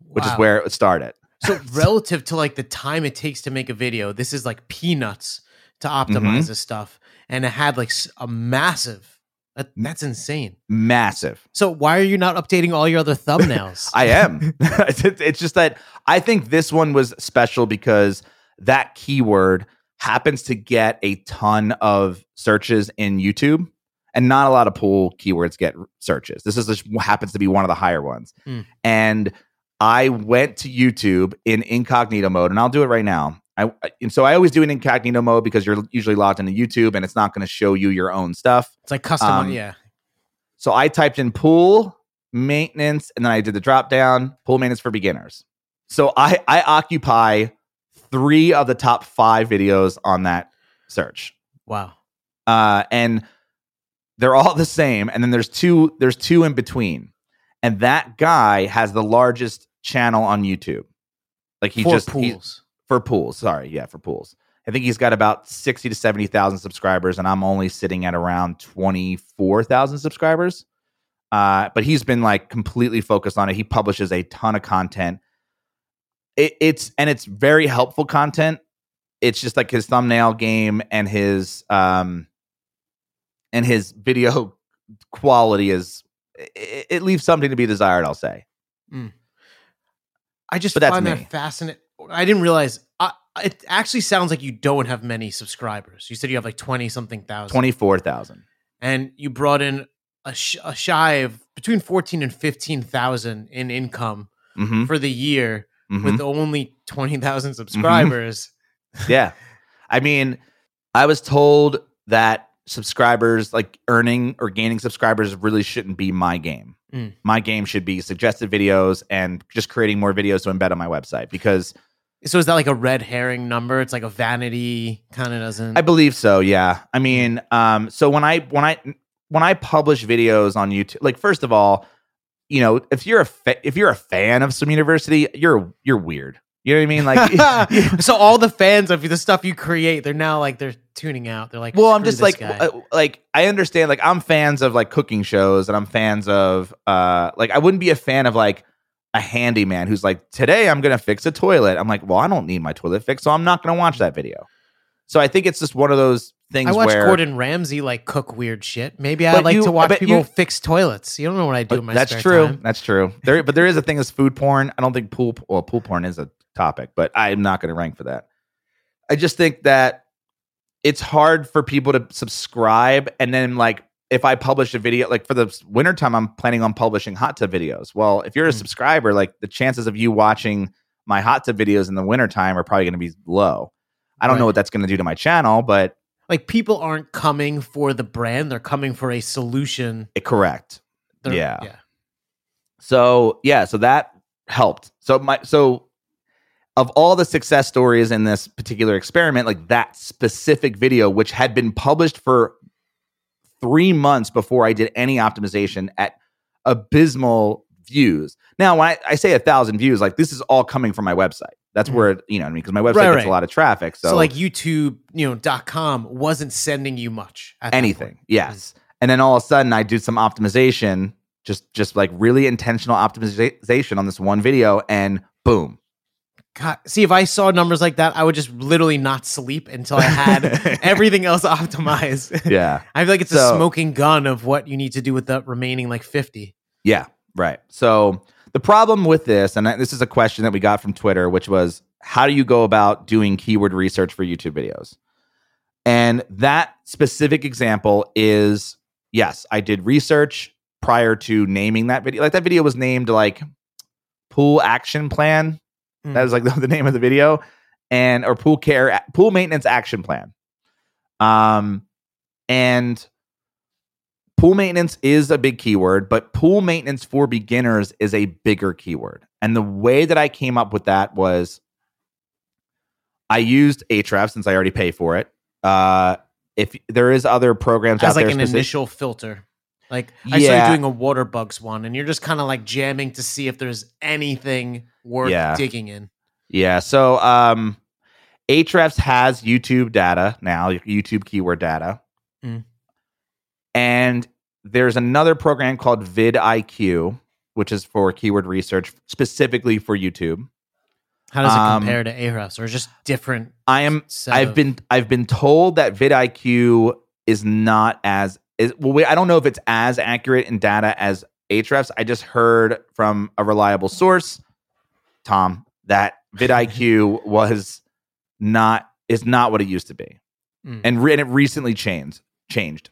which is where it started. So relative to like the time it takes to make a video, this is like peanuts to optimize Mhm. this stuff, and it had like a massive. That, that's insane. Massive. So why are you not updating all your other thumbnails? I am. it's, it's just that I think this one was special because that keyword happens to get a ton of searches in YouTube, and not a lot of pool keywords get searches. This is just happens to be one of the higher ones. Mm. And I went to YouTube in incognito mode, and I'll do it right now. I, and so I always do it in incognito mode because you're usually logged into YouTube, and it's not going to show you your own stuff. it's like custom. um, yeah. So I typed in pool maintenance and then I did the drop down pool maintenance for beginners. So I I occupy three of the top five videos on that search. Wow. uh, and they're all the same. And then there's two there's two in between, and that guy has the largest channel on YouTube. Like he For just pools. for pools. Sorry, yeah, for pools. I think he's got about sixty to seventy thousand subscribers, and I'm only sitting at around twenty four thousand subscribers. Uh, but he's been like completely focused on it. He publishes a ton of content. It, it's and it's very helpful content. It's just like his thumbnail game and his um and his video quality is it, it leaves something to be desired. I'll say. I just But find that fascinating. I didn't realize. I, it actually sounds like you don't have many subscribers. You said you have like twenty something thousand, Twenty four thousand. and you brought in a, sh- a shy of between fourteen and fifteen thousand in income Mm-hmm. for the year mhm. with only twenty thousand subscribers. yeah. I mean, I was told that subscribers, like earning or gaining subscribers, really shouldn't be my game. Mm. My game should be suggested videos and just creating more videos to embed on my website because So is that like a red herring number? It's like a vanity kind of doesn't. I believe so. Yeah. I mean, um, so when I when I when I publish videos on YouTube, like first of all, you know, if you're a fa- if you're a fan of Swim University, you're you're weird. You know what I mean? Like, so all the fans of the stuff you create, they're now like they're tuning out. They're like, well i'm just like guy." uh, like i understand like i'm fans of like cooking shows and i'm fans of uh like i wouldn't be a fan of like a handyman who's like today i'm gonna fix a toilet i'm like well i don't need my toilet fixed so i'm not gonna watch that video so i think it's just one of those things I watch where Gordon Ramsay like cook weird shit. Maybe I like you- to watch people you- fix toilets. You don't know what I do in my that's spare true time. that's true there but there is a thing as food porn i don't think pool well pool porn is a topic but i'm not gonna rank for that i just think that it's hard for people to subscribe and then like if I publish a video like for the wintertime, I'm planning on publishing hot tub videos. Well, if you're a Mm. subscriber, like the chances of you watching my hot tub videos in the wintertime are probably going to be low. I don't know what that's going to do to my channel, but Like people aren't coming for the brand; they're coming for a solution. it, correct. They're- Yeah. yeah. So yeah, so that helped. So my so of all the success stories in this particular experiment, like that specific video, which had been published for three months before I did any optimization at abysmal views. Now, when I, I say a thousand views, like this is all coming from my website. That's Mhm. where it, you know, what I mean, because my website Right, gets right. a lot of traffic. So, So, like YouTube, you know, dot com wasn't sending you much. at anything, yes. And then all of a sudden, I do some optimization, just just like really intentional optimization on this one video, and boom, God, see, if I saw numbers like that, I would just literally not sleep until I had everything else optimized. yeah. I feel like it's So- a smoking gun of what you need to do with the remaining like 50. Yeah, right. So the problem with this, and this is a question that we got from Twitter, which was how do you go about doing keyword research for YouTube videos? And that specific example is yes, I did research prior to naming that video. Like that video was named like pool action plan. Mm. That was like the, the name of the video, and or pool care pool maintenance action plan. Um, and pool maintenance is a big keyword, but pool maintenance for beginners is a bigger keyword. And the way that I came up with that was I used Ahrefs since I already pay for it. Uh, if there is other programs As like an specific- initial filter. Like I saw you doing a water bugs one, and you're just kind of like jamming to see if there's anything worth Yeah. digging in. Yeah. So um Ahrefs has YouTube data now, YouTube keyword data. Mm. And there's another program called vidIQ, which is for keyword research specifically for YouTube. How does it Um, compare to Ahrefs, or just different? I am I've of- been I've been told that vidIQ is not as is well wait, I don't know if it's as accurate in data as Ahrefs. I just heard from a reliable source, Tom, that vidIQ was not is not what it used to be. Mm. And, re- and it recently changed changed.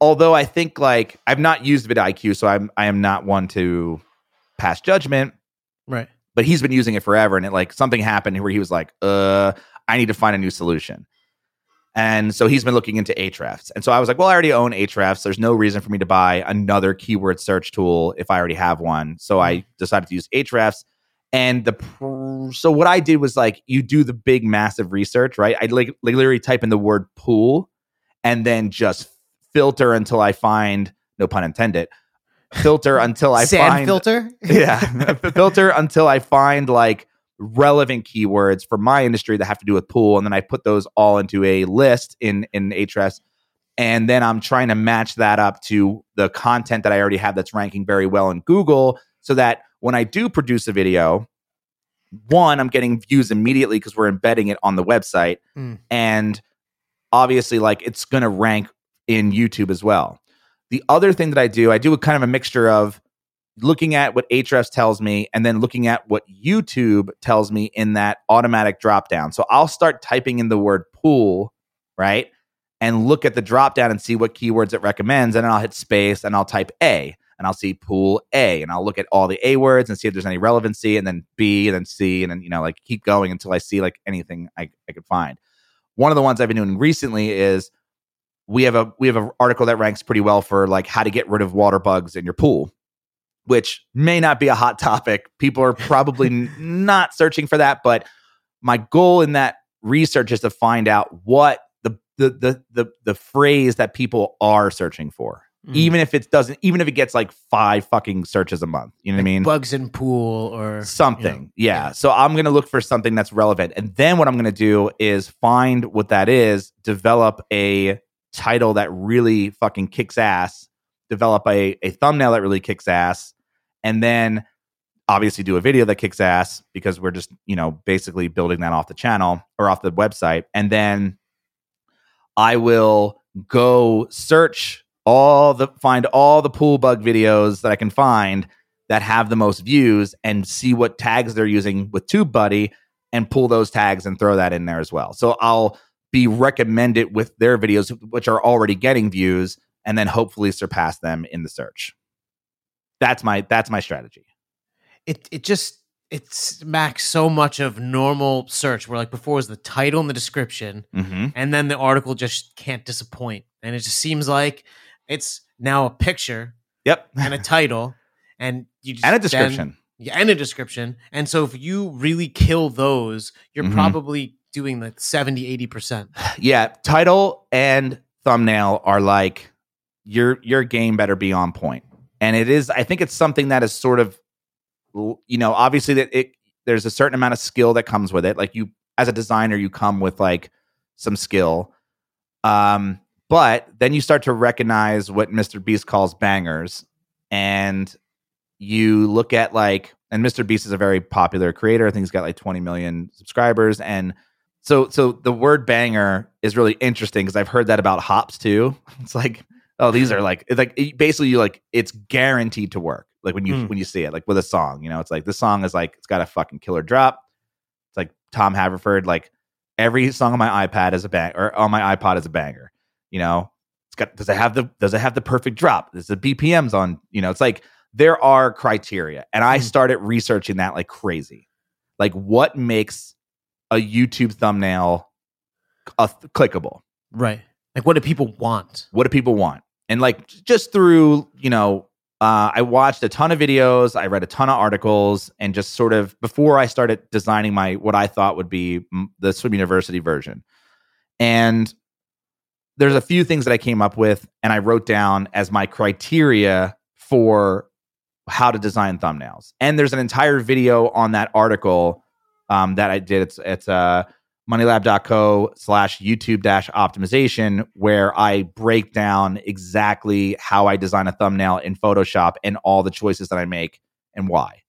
Although I think like I've not used vidIQ, so I'm I am not one to pass judgment right. but he's been using it forever and it like something happened where he was like uh i need to find a new solution and so he's been looking into Ahrefs. And so I was like, well, I already own Ahrefs. There's no reason for me to buy another keyword search tool if I already have one. So I mm-hmm. decided to use Ahrefs. And the pr- so what I did was like you do the big massive research, right? I like, like literally type in the word pool and then just filter until I find no pun intended. Filter until I Sand find filter. yeah filter until i find like relevant keywords for my industry that have to do with pool and then i put those all into a list in in Ahrefs and then i'm trying to match that up to the content that i already have that's ranking very well in google so that when i do produce a video one i'm getting views immediately because we're embedding it on the website Mm. and obviously like it's going to rank in youtube as well the other thing that i do i do a kind of a mixture of looking at what Ahrefs tells me and then looking at what YouTube tells me in that automatic drop down. So I'll start typing in the word pool, right? And look at the drop down and see what keywords it recommends. And then I'll hit space and I'll type A and I'll see pool A and I'll look at all the A words and see if there's any relevancy and then B and then C and then, you know, like keep going until I see like anything I, I could find. One of the ones I've been doing recently is we have a we have an article that ranks pretty well for like how to get rid of water bugs in your pool which may not be a hot topic. People are probably not searching for that, but my goal in that research is to find out what the the the the, the phrase that people are searching for. Mm. Even if it doesn't, even if it gets like five fucking searches a month, you know what I mean? bugs in pool or something. yeah. yeah. So I'm going to look for something that's relevant. And then what I'm going to do is find what that is, develop a title that really fucking kicks ass, develop a, a thumbnail that really kicks ass, and then obviously do a video that kicks ass because we're just, you know, basically building that off the channel or off the website. And then I will go search all the find all the pool bug videos that I can find that have the most views and see what tags they're using with TubeBuddy and pull those tags and throw that in there as well. So I'll be recommended with their videos which are already getting views and then hopefully surpass them in the search. That's my that's my strategy. it it just it smacks so much of normal search where like before was the title and the description Mm-hmm. and then the article just can't disappoint and it just seems like it's now a picture Yep. and a title and you just and a then- description. yeah, and a description and so if you really kill those you're Mhm. probably doing like 70 80% yeah, title and thumbnail are like your your game better be on point. And it is I think it's something that is sort of you know, obviously that it there's a certain amount of skill that comes with it. Like you as a designer you come with like some skill. Um but then you start to recognize what Mr. Beast calls bangers and you look at like and Mr. Beast is a very popular creator. I think he's got like 20 million subscribers and so so the word banger is really interesting because I've heard that about hops too. It's like, oh, these are like it's like basically you like it's guaranteed to work. Like when you Hmm. when you see it, like with a song, you know, it's like this song is like it's got a fucking killer drop. It's like Tom Haverford, like every song on my iPad is a bang or on my iPod is a banger. You know, it's got does it have the does it have the perfect drop? Does the BPMs on? You know, it's like there are criteria, and I Hmm. started researching that like crazy. Like what makes a YouTube thumbnail uh, clickable? right like what do people want What do people want? And like just through, you know, uh, I watched a ton of videos, I read a ton of articles, and just sort of before I started designing my what I thought would be the Swim University version. And there's a few things that I came up with and I wrote down as my criteria for how to design thumbnails. And there's an entire video on that article um, that I did. It's it's uh, moneylab.co slash YouTube dash optimization where I break down exactly how I design a thumbnail in Photoshop and all the choices that I make and why.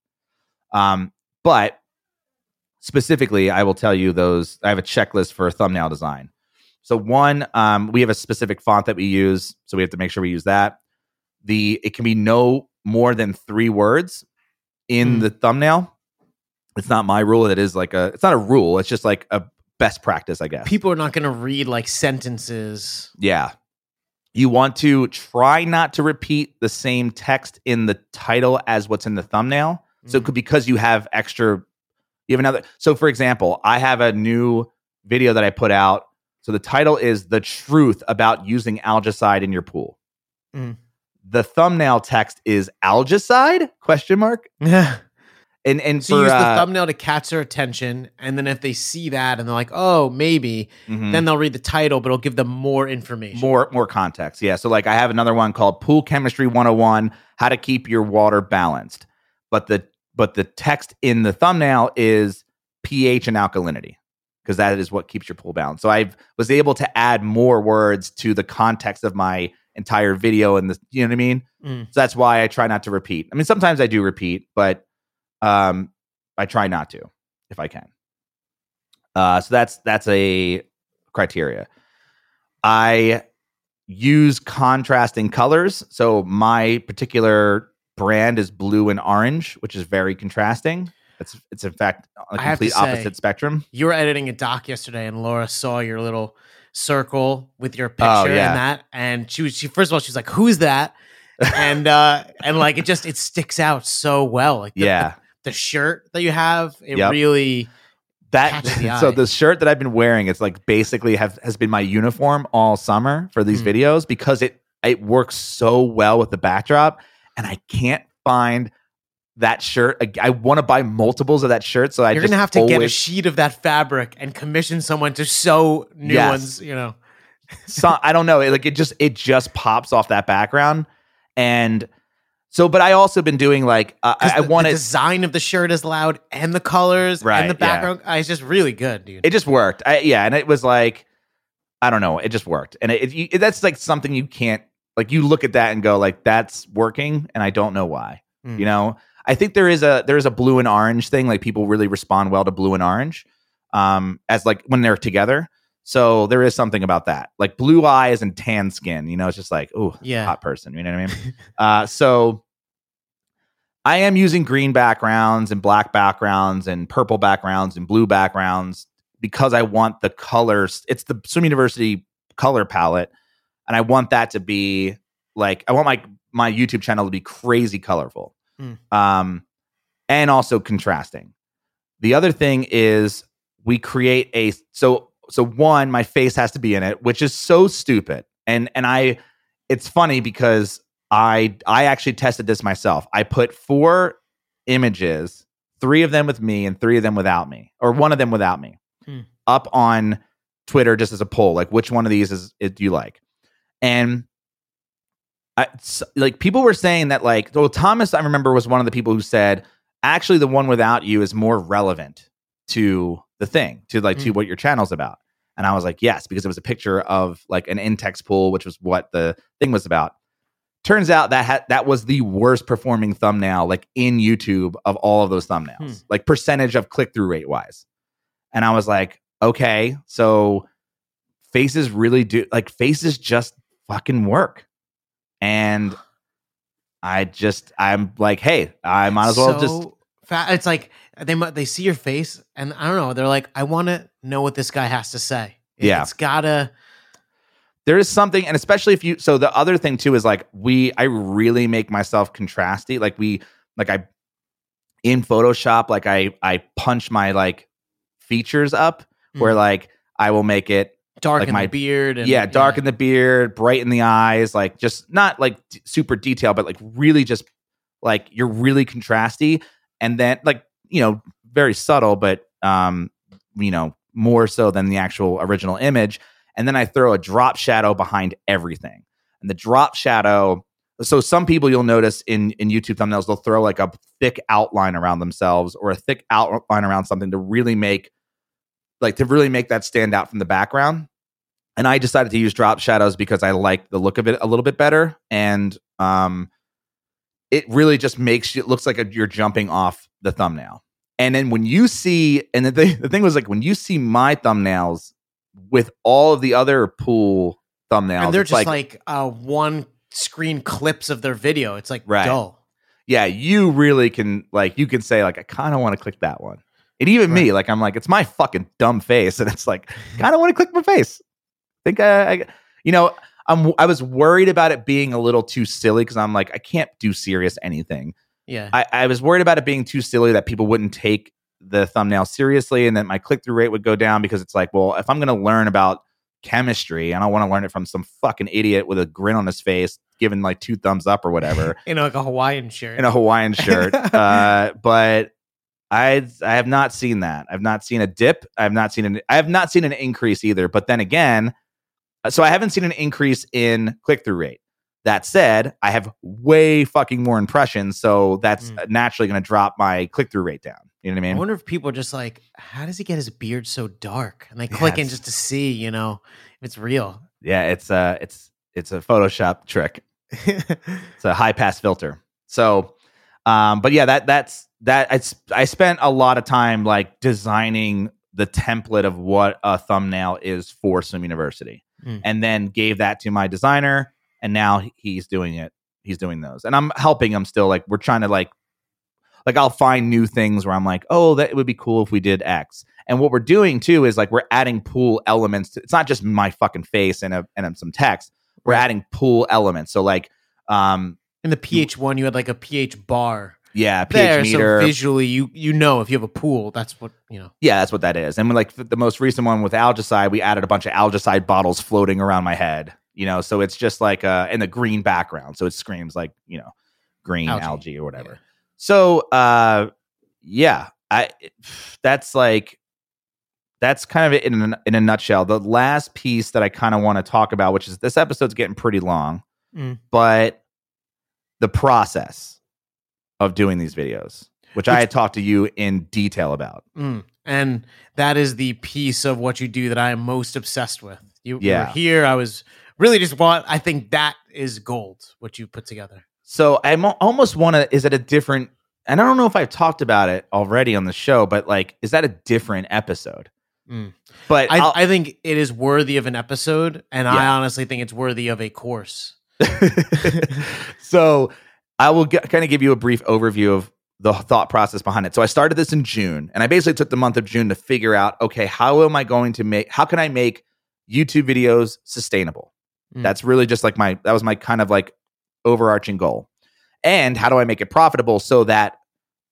Um, but specifically, I will tell you those. I have a checklist for a thumbnail design. So one, um, we have a specific font that we use, so we have to make sure we use that. The it can be no more than three words in Hmm. the thumbnail. It's not my rule. It is like a. It's not a rule. It's just like a best practice, I guess. people are not going to read like sentences Yeah. You want to try not to repeat the same text in the title as what's in the thumbnail. So it Mhm. could because you have extra you have another so for example, I have a new video that I put out. So the title is The Truth About Using Algicide in Your Pool. Mm. The thumbnail text is algicide question mark yeah And and So for you use the uh, thumbnail to catch their attention, and then if they see that and they're like, "Oh, maybe," mhm. then they'll read the title, but it'll give them more information. more more context yeah so like i have another one called pool chemistry 101 how to keep your water balanced but the but the text in the thumbnail is ph and alkalinity because that is what keeps your pool balanced so i was able to add more words to the context of my entire video and the you know what i mean Mm. so that's why i try not to repeat i mean sometimes i do repeat but um i try not to if i can uh so that's that's a criteria I use contrasting colors. So my particular brand is blue and orange, which is very contrasting. It's it's in fact on a I have complete say- opposite spectrum. You were editing a doc yesterday, and Laura saw your little circle with your picture Oh, yeah. and that, and she was she first of all she was like, "Who's that?" and uh and like it just it sticks out so well. Like the, Yeah. the, shirt that you have, it Yep. really That the so the shirt that I've been wearing, it's like basically have has been my uniform all summer for these Mm. videos because it it works so well with the backdrop, and I can't find that shirt. I, want to buy multiples of that shirt, so I you're gonna have to get a sheet of that fabric and commission someone to sew new Yes. ones. You know, so I don't know. It, like it just it just pops off that background, and so. But I also been doing like uh, I, I want the design of the shirt is loud, and the colors, Right, and the yeah. background. Uh, it's just really good, dude. It just worked. I, yeah, and it was like I don't know. It just worked, and it, it, you, that's like something you can't like. You look at that and go like that's working, and I don't know why. Mm. You know, I think there is a there is a blue and orange thing. Like people really respond well to blue and orange, um, as like when they're together. So there is something about that, like blue eyes and tan skin. You know, it's just like, oh, Yeah. hot person. You know what I mean? uh, so I am using green backgrounds and black backgrounds and purple backgrounds and blue backgrounds because I want the colors. It's the Swim University color palette, and I want that to be like I want my my YouTube channel to be crazy colorful, Hmm. um, and also contrasting. The other thing is we create a so so one my face has to be in it, which is so stupid, and and I it's funny because I I actually tested this myself. I put four images, three of them with me and three of them without me, or one of them without me, Hmm. up on Twitter just as a poll. Like, which one of these is, is do you like? And I, like people were saying that like well Thomas I remember was one of the people who said actually the one without you is more relevant to the thing to like to Mm. what your channel's about. And I was like, yes, because it was a picture of like an Intex pool, which was what the thing was about. Turns out that ha- that was the worst performing thumbnail like in YouTube of all of those thumbnails, Hmm. like percentage of click through rate wise. And I was like, okay, so faces really do like faces just fucking work. And I just I'm like, hey, I might as well just fa- it's like they they see your face and I don't know. They're like, I want to know what this guy has to say. Yeah. it's gotta. there is something and especially if you so the other thing too is like we i really make myself contrasty like we like i in photoshop like i i punch my like features up where Mm. like i will make it darken like my- the beard. And, yeah darken the beard brighten the eyes like just not like d- super detailed but like really just like you're really contrasty and then like you know very subtle but um you know more so than the actual original image. And then i throw a drop shadow behind everything. And the drop shadow so some people you'll notice in in youtube thumbnails they'll throw like a thick outline around themselves or a thick outline around something to really make like to really make that stand out from the background. And I decided to use drop shadows because I like the look of it a little bit better, and um, it really just makes you it looks like a, you're jumping off the thumbnail. And then when you see, and the thing, the thing was like when you see my thumbnails with all of the other pool thumbnails, and they're just like, uh, one screen clips of their video. It's like Right. dull. yeah, you really can like you can say like I kind of want to click that one. And even me, like I'm like it's my fucking dumb face, and it's like kind of want to click my face. Think I, I you know, I'm I was worried about it being a little too silly because I'm like I can't do serious anything. Yeah, I, I was worried about it being too silly that people wouldn't take the thumbnail seriously, and that my click through rate would go down because it's like, well, if I'm going to learn about chemistry, and I want to learn it from some fucking idiot with a grin on his face, giving like two thumbs up or whatever you know, like a Hawaiian shirt. in a Hawaiian shirt. uh, but I I have not seen that. I've not seen a dip. I have not seen an I have not seen an increase either. But then again, so I haven't seen an increase in click through rate. That said, I have way fucking more impressions, so that's Mm. naturally going to drop my click through rate down. You know what I mean? I wonder if people are just like, how does he get his beard so dark? And they click in just to see, you know, if it's real. yeah, it's uh it's it's a Photoshop trick. It's a high pass filter. So, um, but yeah, that that's that. i spent a lot of time like designing the template of what a thumbnail is for Swim University, Mm. and then gave that to my designer, and now he's doing it. He's doing those, and I'm helping him still. Like we're trying to like, like I'll find new things where I'm like, oh, that would be cool if we did X. And what we're doing too is like we're adding pool elements. To, it's not just my fucking face and a, and some text. We're adding pool elements. So like, um, In the pH one, you had like a pH bar yeah, pH there, meter. so visually, you you know if you have a pool, that's what you know. yeah, that's what that is. And like the, the most recent one with algicide, we added a bunch of algicide bottles floating around my head. You know, so it's just like uh in the green background, so it screams like you know green Algae. algae, or whatever. Yeah. So uh, yeah, I that's like that's kind of it in a, in a nutshell. The last piece that I kind of want to talk about, which is this episode's getting pretty long, Mm. but the process of doing these videos, which, I had talked to you in detail about. Mm. And that is the piece of what you do that I am most obsessed with. You, you Yeah. were here. I was really just want. I think that is gold. What you put together. So I mo- almost want to. Is it a different? And I don't know if I've talked about it already on the show, but like, is that a different episode? Mm. But I, I'll- think it is worthy of an episode, and I honestly think it's worthy of a course. so I will get, kind of give you a brief overview of the thought process behind it. So I started this in June, and I basically took the month of June to figure out, okay, how am I going to make? How can I make YouTube videos sustainable? Mm. That's really just like my that was my kind of like overarching goal. And how do I make it profitable so that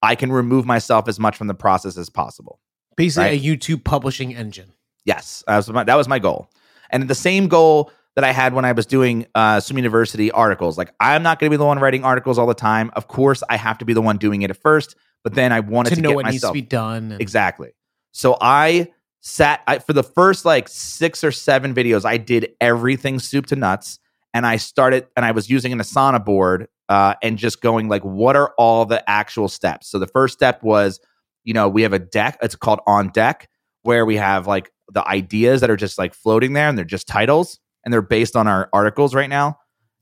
I can remove myself as much from the process as possible? Basically, Right. a YouTube publishing engine. Yes, that was my, that was my goal, and the same goal that I had when I was doing uh, Swim University articles. Like, I'm not going to be the one writing articles all the time. Of course, I have to be the one doing it at first, but then I wanted to to, know what needs to be done. and- exactly. So I sat I, for the first like six or seven videos. I did everything soup to nuts, and I started and I was using an Asana board uh, and just going like, what are all the actual steps? So the first step was, you know, we have a deck. It's called on deck, where we have like the ideas that are just like floating there, and they're just titles, and they're based on our articles right now.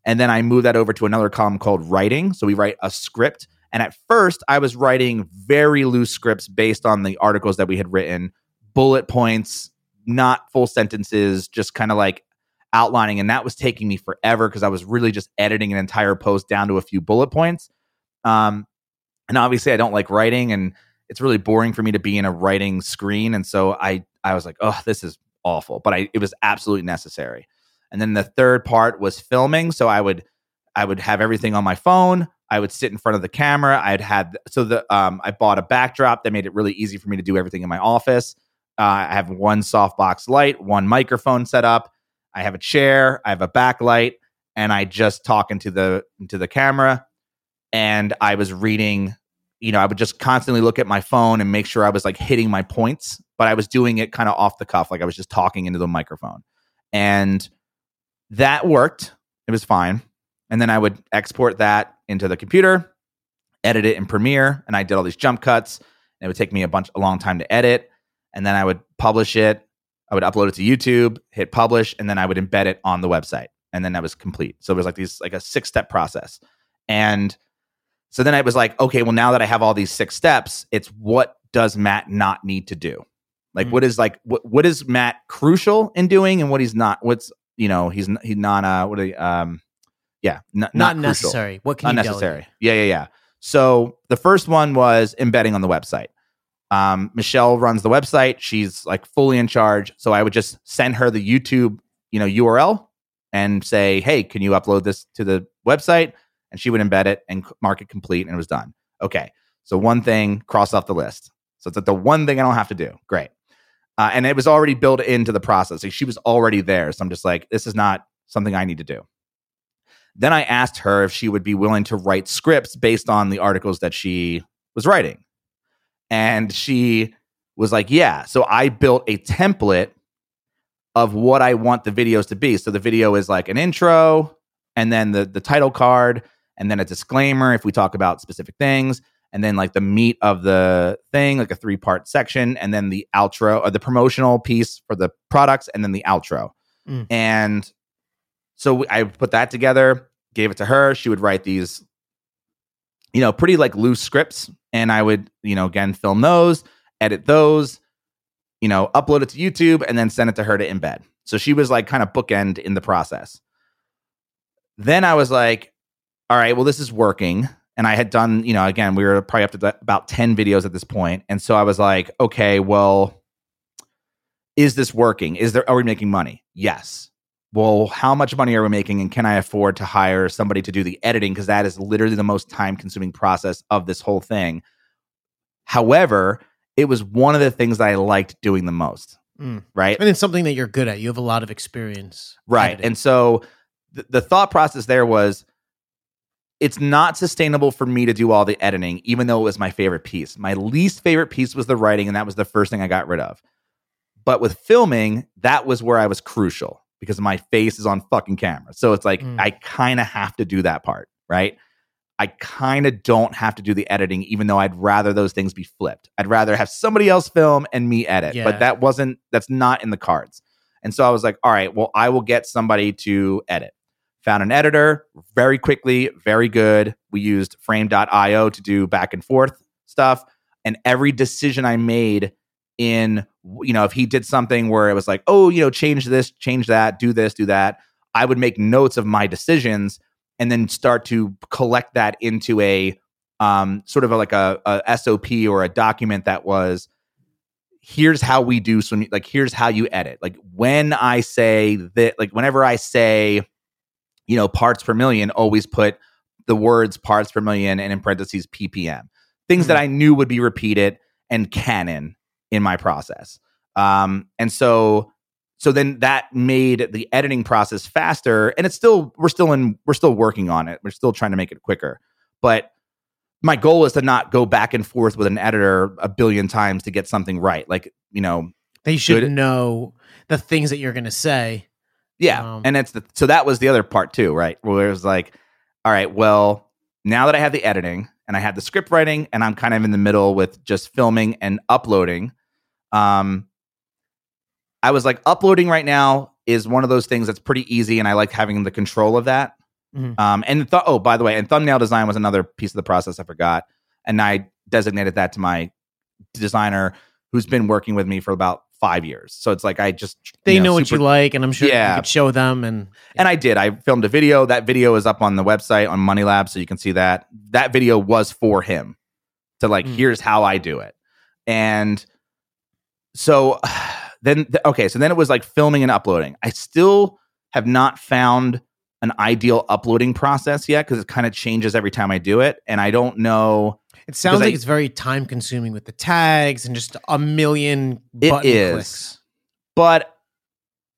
And then I move that over to another column called writing. So we write a script. And at first, I was writing very loose scripts based on the articles that we had written, bullet points, not full sentences, just kind of like outlining. And that was taking me forever because I was really just editing an entire post down to a few bullet points. Um, and obviously, I don't like writing, and it's really boring for me to be in a writing screen. And so I, I was like, oh, this is awful. But I, it was absolutely necessary. And then the third part was filming. So I would, I would have everything on my phone. I would sit in front of the camera. I'd had so the um, I bought a backdrop that made it really easy for me to do everything in my office. Uh, I have one softbox light, one microphone set up. I have a chair. I have a backlight, and I just talk into the into the camera. And I was reading. You know, I would just constantly look at my phone and make sure I was like hitting my points, but I was doing it kind of off the cuff, like I was just talking into the microphone, and that worked. It was fine. And then I would export that into the computer, edit it in Premiere, and I did all these jump cuts. And it would take me a bunch a long time to edit, and then I would publish it. I would upload it to YouTube, hit publish, and then I would embed it on the website, and then that was complete. So it was like these like a six step process, and so then I was like, okay, well now that I have all these six steps, it's what does Matt not need to do? Like Mm. what is like what what is Matt crucial in doing, and what he's not? What's you know he's he's not uh what are they, um yeah n- not, not, necessary. What can you unnecessary. Yeah, yeah, yeah. So the first one was embedding on the website. Um, Michelle runs the website. She's like fully in charge. So I would just send her the YouTube, you know, URL and say, "Hey, can you upload this to the website?" And she would embed it and mark it complete, and it was done. Okay, so one thing cross off the list. So it's like the one thing I don't have to do. Great. Uh, and it was already built into the process. Like she was already there. So I'm just like, this is not something I need to do. Then I asked her if she would be willing to write scripts based on the articles that she was writing. And she was like, Yeah. So I built a template of what I want the videos to be. So the video is like an intro and then the the title card and then a disclaimer if we talk about specific things and then like the meat of the thing like a three part section and then the outro or the promotional piece for the products and then the outro. Mm. And so I put that together, gave it to her. She would write these you know, pretty like loose scripts and I would, you know, again film those, edit those, you know, upload it to YouTube and then send it to her to embed. So she was like kind of bookend in the process. Then I was like, all right, well, this is working. And I had done, you know, again, we were probably up to the, about 10 videos at this point. And so I was like, okay, well, is this working? Is there, are we making money? Yes. Well, how much money are we making? And can I afford to hire somebody to do the editing? Because that is literally the most time consuming process of this whole thing. However, it was one of the things that I liked doing the most. Mm. Right. And it's something that you're good at. You have a lot of experience. Right. editing. And so th- the thought process there was it's not sustainable for me to do all the editing, even though it was my favorite piece. My least favorite piece was the writing, and that was the first thing I got rid of. But with filming, that was where I was crucial because my face is on fucking camera. So it's like Mm. I kind of have to do that part, right? I kind of don't have to do the editing, even though I'd rather those things be flipped. I'd rather have somebody else film and me edit. Yeah. But that wasn't, that's not in the cards. And so I was like, all right, well, I will get somebody to edit. Found an editor very quickly, very good. We used frame.io to do back and forth stuff. And every decision I made in, you know, if he did something where it was like, oh, you know, change this, change that, do this, do that, I would make notes of my decisions and then start to collect that into a um, sort of a, like a, a SOP or a document that was here's how we do some like here's how you edit like when i say that like whenever i say you know parts per million always put the words parts per million and in parentheses ppm things that i knew would be repeated and canon in my process. Um and so so then that made the editing process faster and it's still we're still in we're still working on it. We're still trying to make it quicker. But my goal is to not go back and forth with an editor a billion times to get something right. Like you know they should good- know the things that you're going to say. Yeah Um, and it's the so that was the other part too right where it was like all right well now that i have the editing and i have the script writing and i'm kind of in the middle with just filming and uploading um i was like uploading right now is one of those things that's pretty easy and i like having the control of that Mhm. um and th- oh by the way and thumbnail design was another piece of the process i forgot and i designated that to my designer who's been working with me for about five years so it's like i just They you know, what super- you like, and I'm sure Yeah. you could show them. And and I did. I filmed a video. That video is up on the website on Money Lab, so you can see that. That video was for him to like, Mm. here's how I do it. And so then, okay, so then it was like filming and uploading. I still have not found an ideal uploading process yet because it kind of changes every time I do it. And I don't know. It sounds I- like it's very time consuming with the tags and just a million button is. clicks. But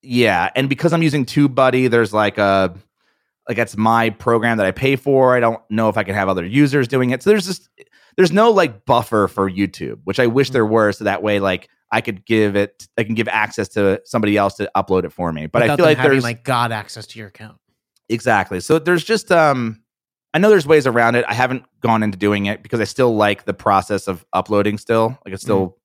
yeah, and because I'm using TubeBuddy, there's like a like that's my program that I pay for. I don't know if I can have other users doing it. So there's just there's no like buffer for YouTube, which I wish there were, so that way like I could give it I can give access to somebody else to upload it for me. But I feel like having there's like God access to your account. Exactly. So there's just um I know there's ways around it. I haven't gone into doing it because I still like the process of uploading still. Like it's still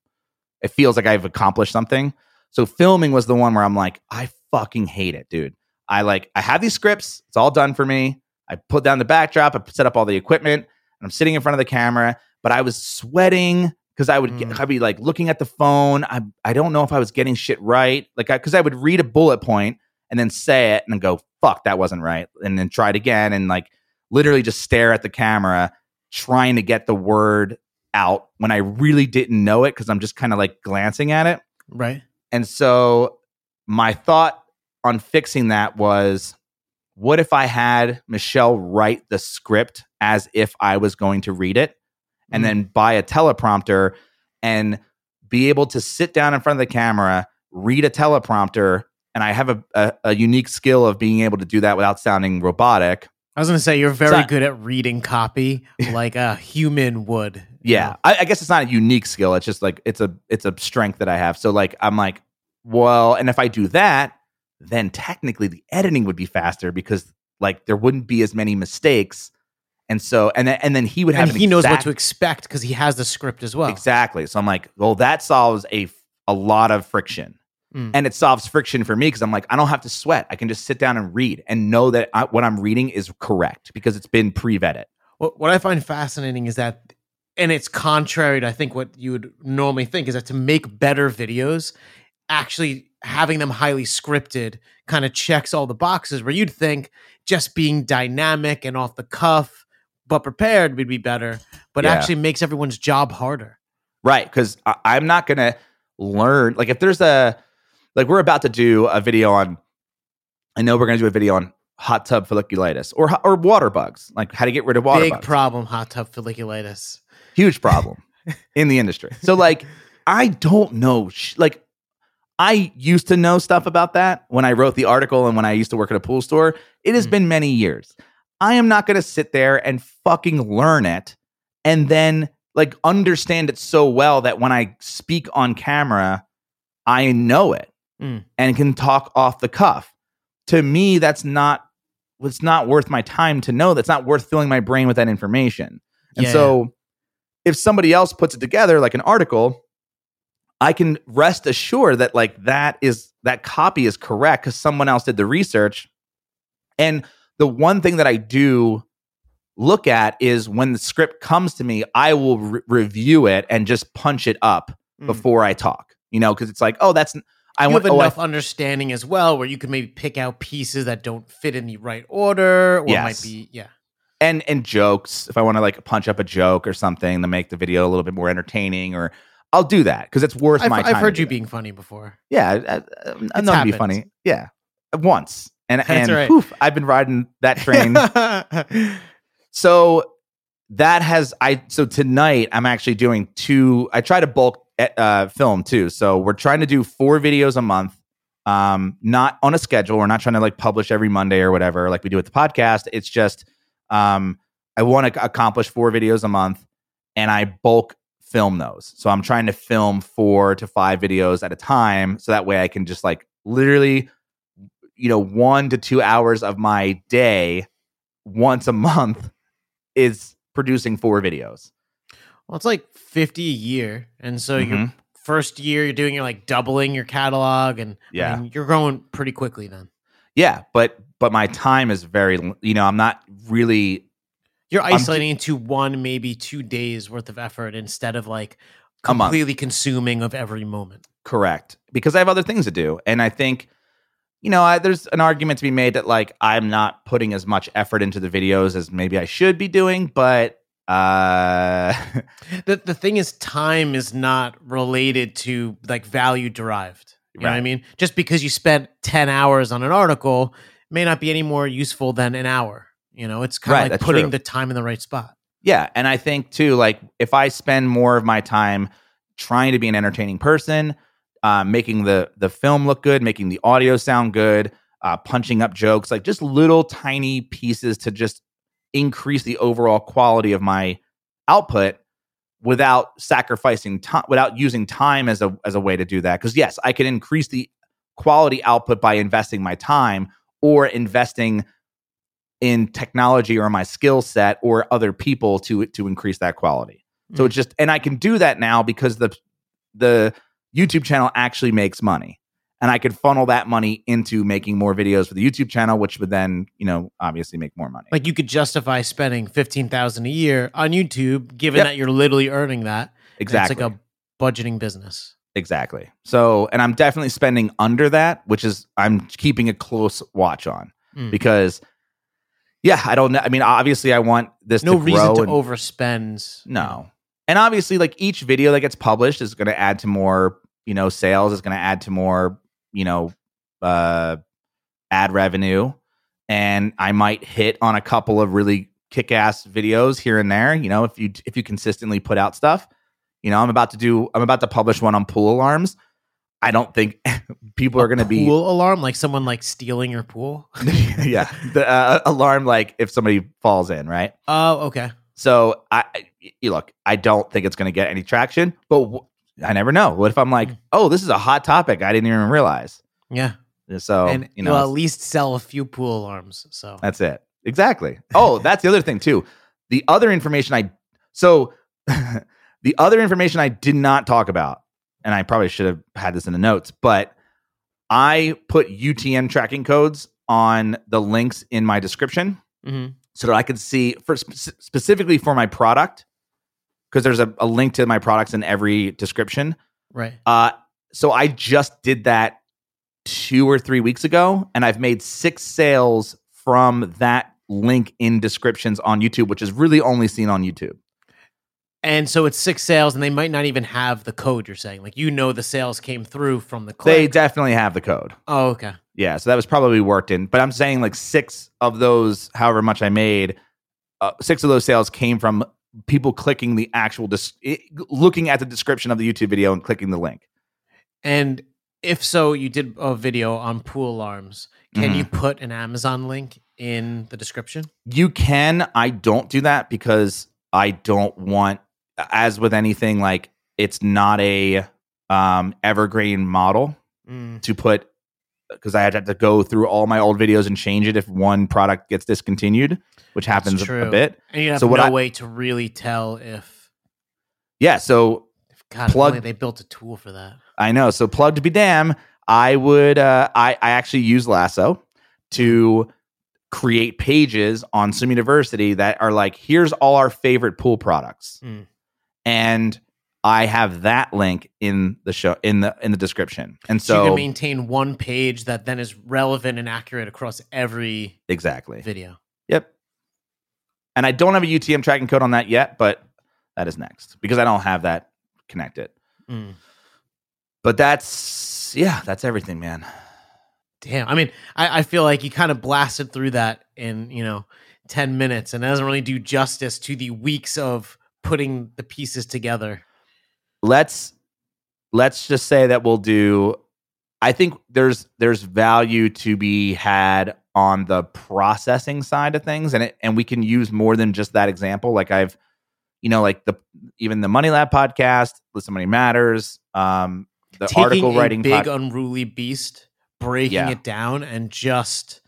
it feels like I've accomplished something. So filming was the one where I'm like, I fucking hate it, dude. I like I have these scripts, it's all done for me. I put down the backdrop, I set up all the equipment, and I'm sitting in front of the camera, but I was sweating because I would get, Mm. I'd be like looking at the phone. I I don't know if I was getting shit right. Like I because I would read a bullet point and then say it and then go, fuck, that wasn't right. And then try it again and like literally just stare at the camera, trying to get the word out when I really didn't know it because I'm just kind of like glancing at it. Right. And so my thought on fixing that was what if I had Michelle write the script as if I was going to read it and Mhm. then buy a teleprompter and be able to sit down in front of the camera, read a teleprompter. And I have a, a, a unique skill of being able to do that without sounding robotic. I was going to say you're very not- good at reading copy like a human would. you Yeah, know? I, I guess it's not a unique skill. It's just like it's a it's a strength that I have. So like I'm like, well, and if I do that, then technically the editing would be faster because like there wouldn't be as many mistakes, and so and then and then he would have and an he knows what to expect because he has the script as well. exactly. So I'm like, well, that solves a a lot of friction. Mm. And it solves friction for me because I'm like, I don't have to sweat. I can just sit down and read and know that I, what I'm reading is correct because it's been pre vetted. What, what I find fascinating is that, and it's contrary to I think what you would normally think is that to make better videos, actually having them highly scripted kind of checks all the boxes. Where you'd think just being dynamic and off the cuff but prepared would be better, but Yeah. actually makes everyone's job harder. Right. Because I'm not going to learn. Like, if there's a, like, we're about to do a video on, I know we're going to do a video on hot tub folliculitis or, or water bugs, like how to get rid of water Big bugs. problem, hot tub folliculitis. Huge problem in the industry. So, like, I don't know. Sh- like, I used to know stuff about that when I wrote the article and when I used to work at a pool store. It has Mm. been many years. I am not going to sit there and fucking learn it and then like understand it so well that when I speak on camera, I know it Mm. and can talk off the cuff. To me, that's not it's not worth my time to know. That's not worth filling my brain with that information. And Yeah. so if somebody else puts it together like an article, I can rest assured that like that is that copy is correct because someone else did the research. And the one thing that I do look at is when the script comes to me, I will re- review it and just punch it up Mm. before I talk. You know, because it's like, oh, that's I you want have oh, I- enough understanding as well where you can maybe pick out pieces that don't fit in the right order or Yes. might be yeah and and jokes if I want to like punch up a joke or something to make the video a little bit more entertaining, or I'll do that because it's worth I've, my time. I've heard you that. being funny before Yeah, I, I, I'm to be funny. Yeah, once, and That's and right. poof, I've been riding that train. so that has I. So tonight I'm actually doing two. I try to bulk uh, film too. So we're trying to do four videos a month. Um, not on a schedule. We're not trying to like publish every Monday or whatever, like we do with the podcast. It's just um, I want to accomplish four videos a month, and I bulk film those. So I'm trying to film four to five videos at a time, so that way I can just like literally, you know, one to two hours of my day once a month is producing four videos. well it's like 50 a year and so your Mhm. first year you're doing you're like doubling your catalog and I Yeah. mean, you're growing pretty quickly then Yeah, but but my time is very, you know, I'm not really you're I'm- isolating into one maybe two days worth of effort instead of like completely consuming of every moment correct because I have other things to do, and I think. You know, I, there's an argument to be made that like I'm not putting as much effort into the videos as maybe I should be doing, but uh the, the thing is time is not related to like value derived. You know what i mean? Just because you spent 10 hours on an article may not be any more useful than an hour. You know it's kind of Right, like putting true. the time in the right spot. Yeah, and I think too, like if I spend more of my time trying to be an entertaining person, uh, making the the film look good, making the audio sound good, uh, punching up jokes, like just little tiny pieces to just increase the overall quality of my output without sacrificing time, without using time as a as a way to do that. Because yes, I can increase the quality output by investing my time or investing in technology or my skill set or other people to to increase that quality. So Mm. it's just and I can do that now because the the YouTube channel actually makes money. And I could funnel that money into making more videos for the YouTube channel, which would then, you know, obviously make more money. like you could justify spending 15000 a year on youtube given Yep. that you're literally earning that exactly. it's like a budgeting business exactly. So and I'm definitely spending under that, which is I'm keeping a close watch on Mm. because yeah, I don't know. I mean, obviously I want this no to reason to and- overspend No. And obviously, like each video that gets published is going to add to more, you know, sales. Is going to add to more, you know, uh, ad revenue. And I might hit on a couple of really kick-ass videos here and there. You know, if you if you consistently put out stuff. You know, I'm about to do. I'm about to publish one on pool alarms. I don't think people are going to be. pool alarm like someone like stealing your pool yeah, the uh, alarm like if somebody falls in, right? oh okay So I, I- you look, I don't think it's going to get any traction, but w- I never know. What if I'm like, Mm. oh, this is a hot topic I didn't even realize. Yeah. So and you know, at least sell a few pool alarms. So that's it. Exactly. Oh, that's the other thing too. The other information I so the other information I did not talk about, and I probably should have had this in the notes, but I put UTM tracking codes on the links in my description Mhm. so that I could see for specifically for my product because there's a, a link to my products in every description. right. Uh, so I just did that two or three weeks ago, and I've made six sales from that link in descriptions on YouTube, which is really only seen on YouTube. And so it's six sales, and they might not even have the code you're saying. Like you know, the sales came through from the They definitely have the code. oh, okay. Yeah, so that was probably worked in. But I'm saying like six of those, however much I made, uh, six of those sales came from people clicking the actual, dis- looking at the description of the YouTube video and clicking the link. And if so, you did a video on pool alarms. Can Mhm. you put an Amazon link in the description? You can. I don't do that because I don't want, as with anything, like it's not a um, evergreen model Mm. to put because I had to go through all my old videos and change it if one product gets discontinued, which happens a, a bit. And you have So what no I- way to really tell if, Yeah. So God, Plug- they built a tool for that. I know. So plug to be damn. I would. Uh, I I actually use Lasso to create pages on Swim University that are like, here's all our favorite pool products, Mm. and I have that link in the show in the in the description. And So, you can maintain one page that then is relevant and accurate across every exactly. video. Yep. And I don't have a UTM tracking code on that yet, but that is next because I don't have that connected. Mm. But that's yeah, that's everything, man. Damn. I mean, I, I feel like you kind of blasted through that in, you know, 10 minutes and it doesn't really do justice to the weeks of putting the pieces together. Let's let's just say that we'll do i think there's there's value to be had on the processing side of things and it and we can use more than just that example like i've you know like the even the money lab podcast listen money matters um the Taking article a writing big pod- unruly beast, breaking Yeah. it down and just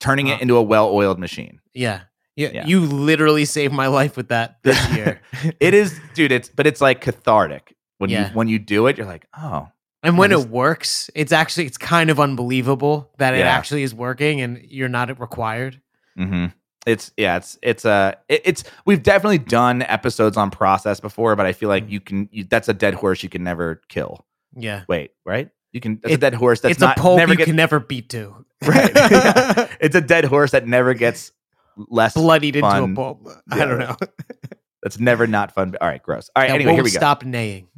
turning uh, it into a well-oiled machine yeah. Yeah, Yeah. you literally saved my life with that this year. it is dude it's but it's like cathartic when Yeah. you when you do it you're like oh And when it works, it's actually it's kind of unbelievable that it actually is working and you're not required. Mm-hmm. It's yeah, it's it's uh it, it's we've definitely done episodes on process before, but I feel like Mhm. you can you, that's a dead horse you can never kill. Yeah. Wait, right? You can that's a dead horse that's it's not a pole never you gets can never beat to. right. Yeah. It's a dead horse that never gets less. Bloodied into a pulp. I don't know. That's never not fun. All right, gross. All right, That anyway, here we go. stop neighing.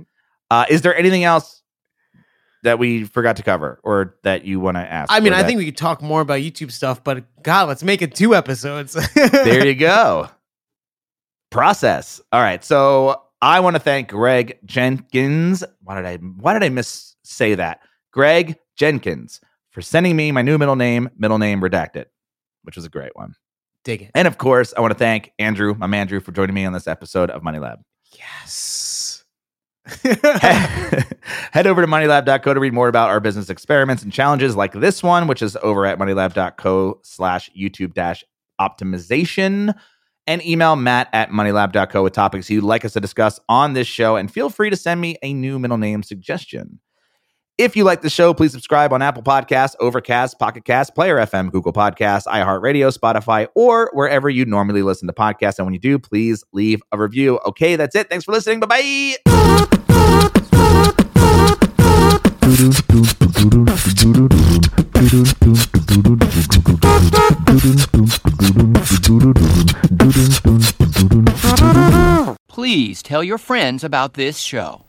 Uh, is there anything else that we forgot to cover or that you want to ask? I mean, I that- think we could talk more about YouTube stuff, but God, let's make it two episodes. there you go. Process. All right. So I want to thank Greg Jenkins. Why did I why did I miss say that? Greg Jenkins for sending me my new middle name, middle name redacted, which was a great one. Dig it. And of course, I want to thank Andrew, my man Andrew, for joining me on this episode of Money Lab. Yes. Head over to moneylab.co to read more about our business experiments and challenges like this one, which is over at moneylab.co slash YouTube dash optimization. And email Matt at moneylab.co with topics you'd like us to discuss on this show. And feel free to send me a new middle name suggestion. If you like the show, please subscribe on Apple Podcasts, Overcast, Pocket Cast, Player FM, Google Podcasts, iHeartRadio, Spotify, or wherever you normally listen to podcasts. And when you do, please leave a review. Okay, that's it. Thanks for listening. Bye bye. Please tell your friends about this show.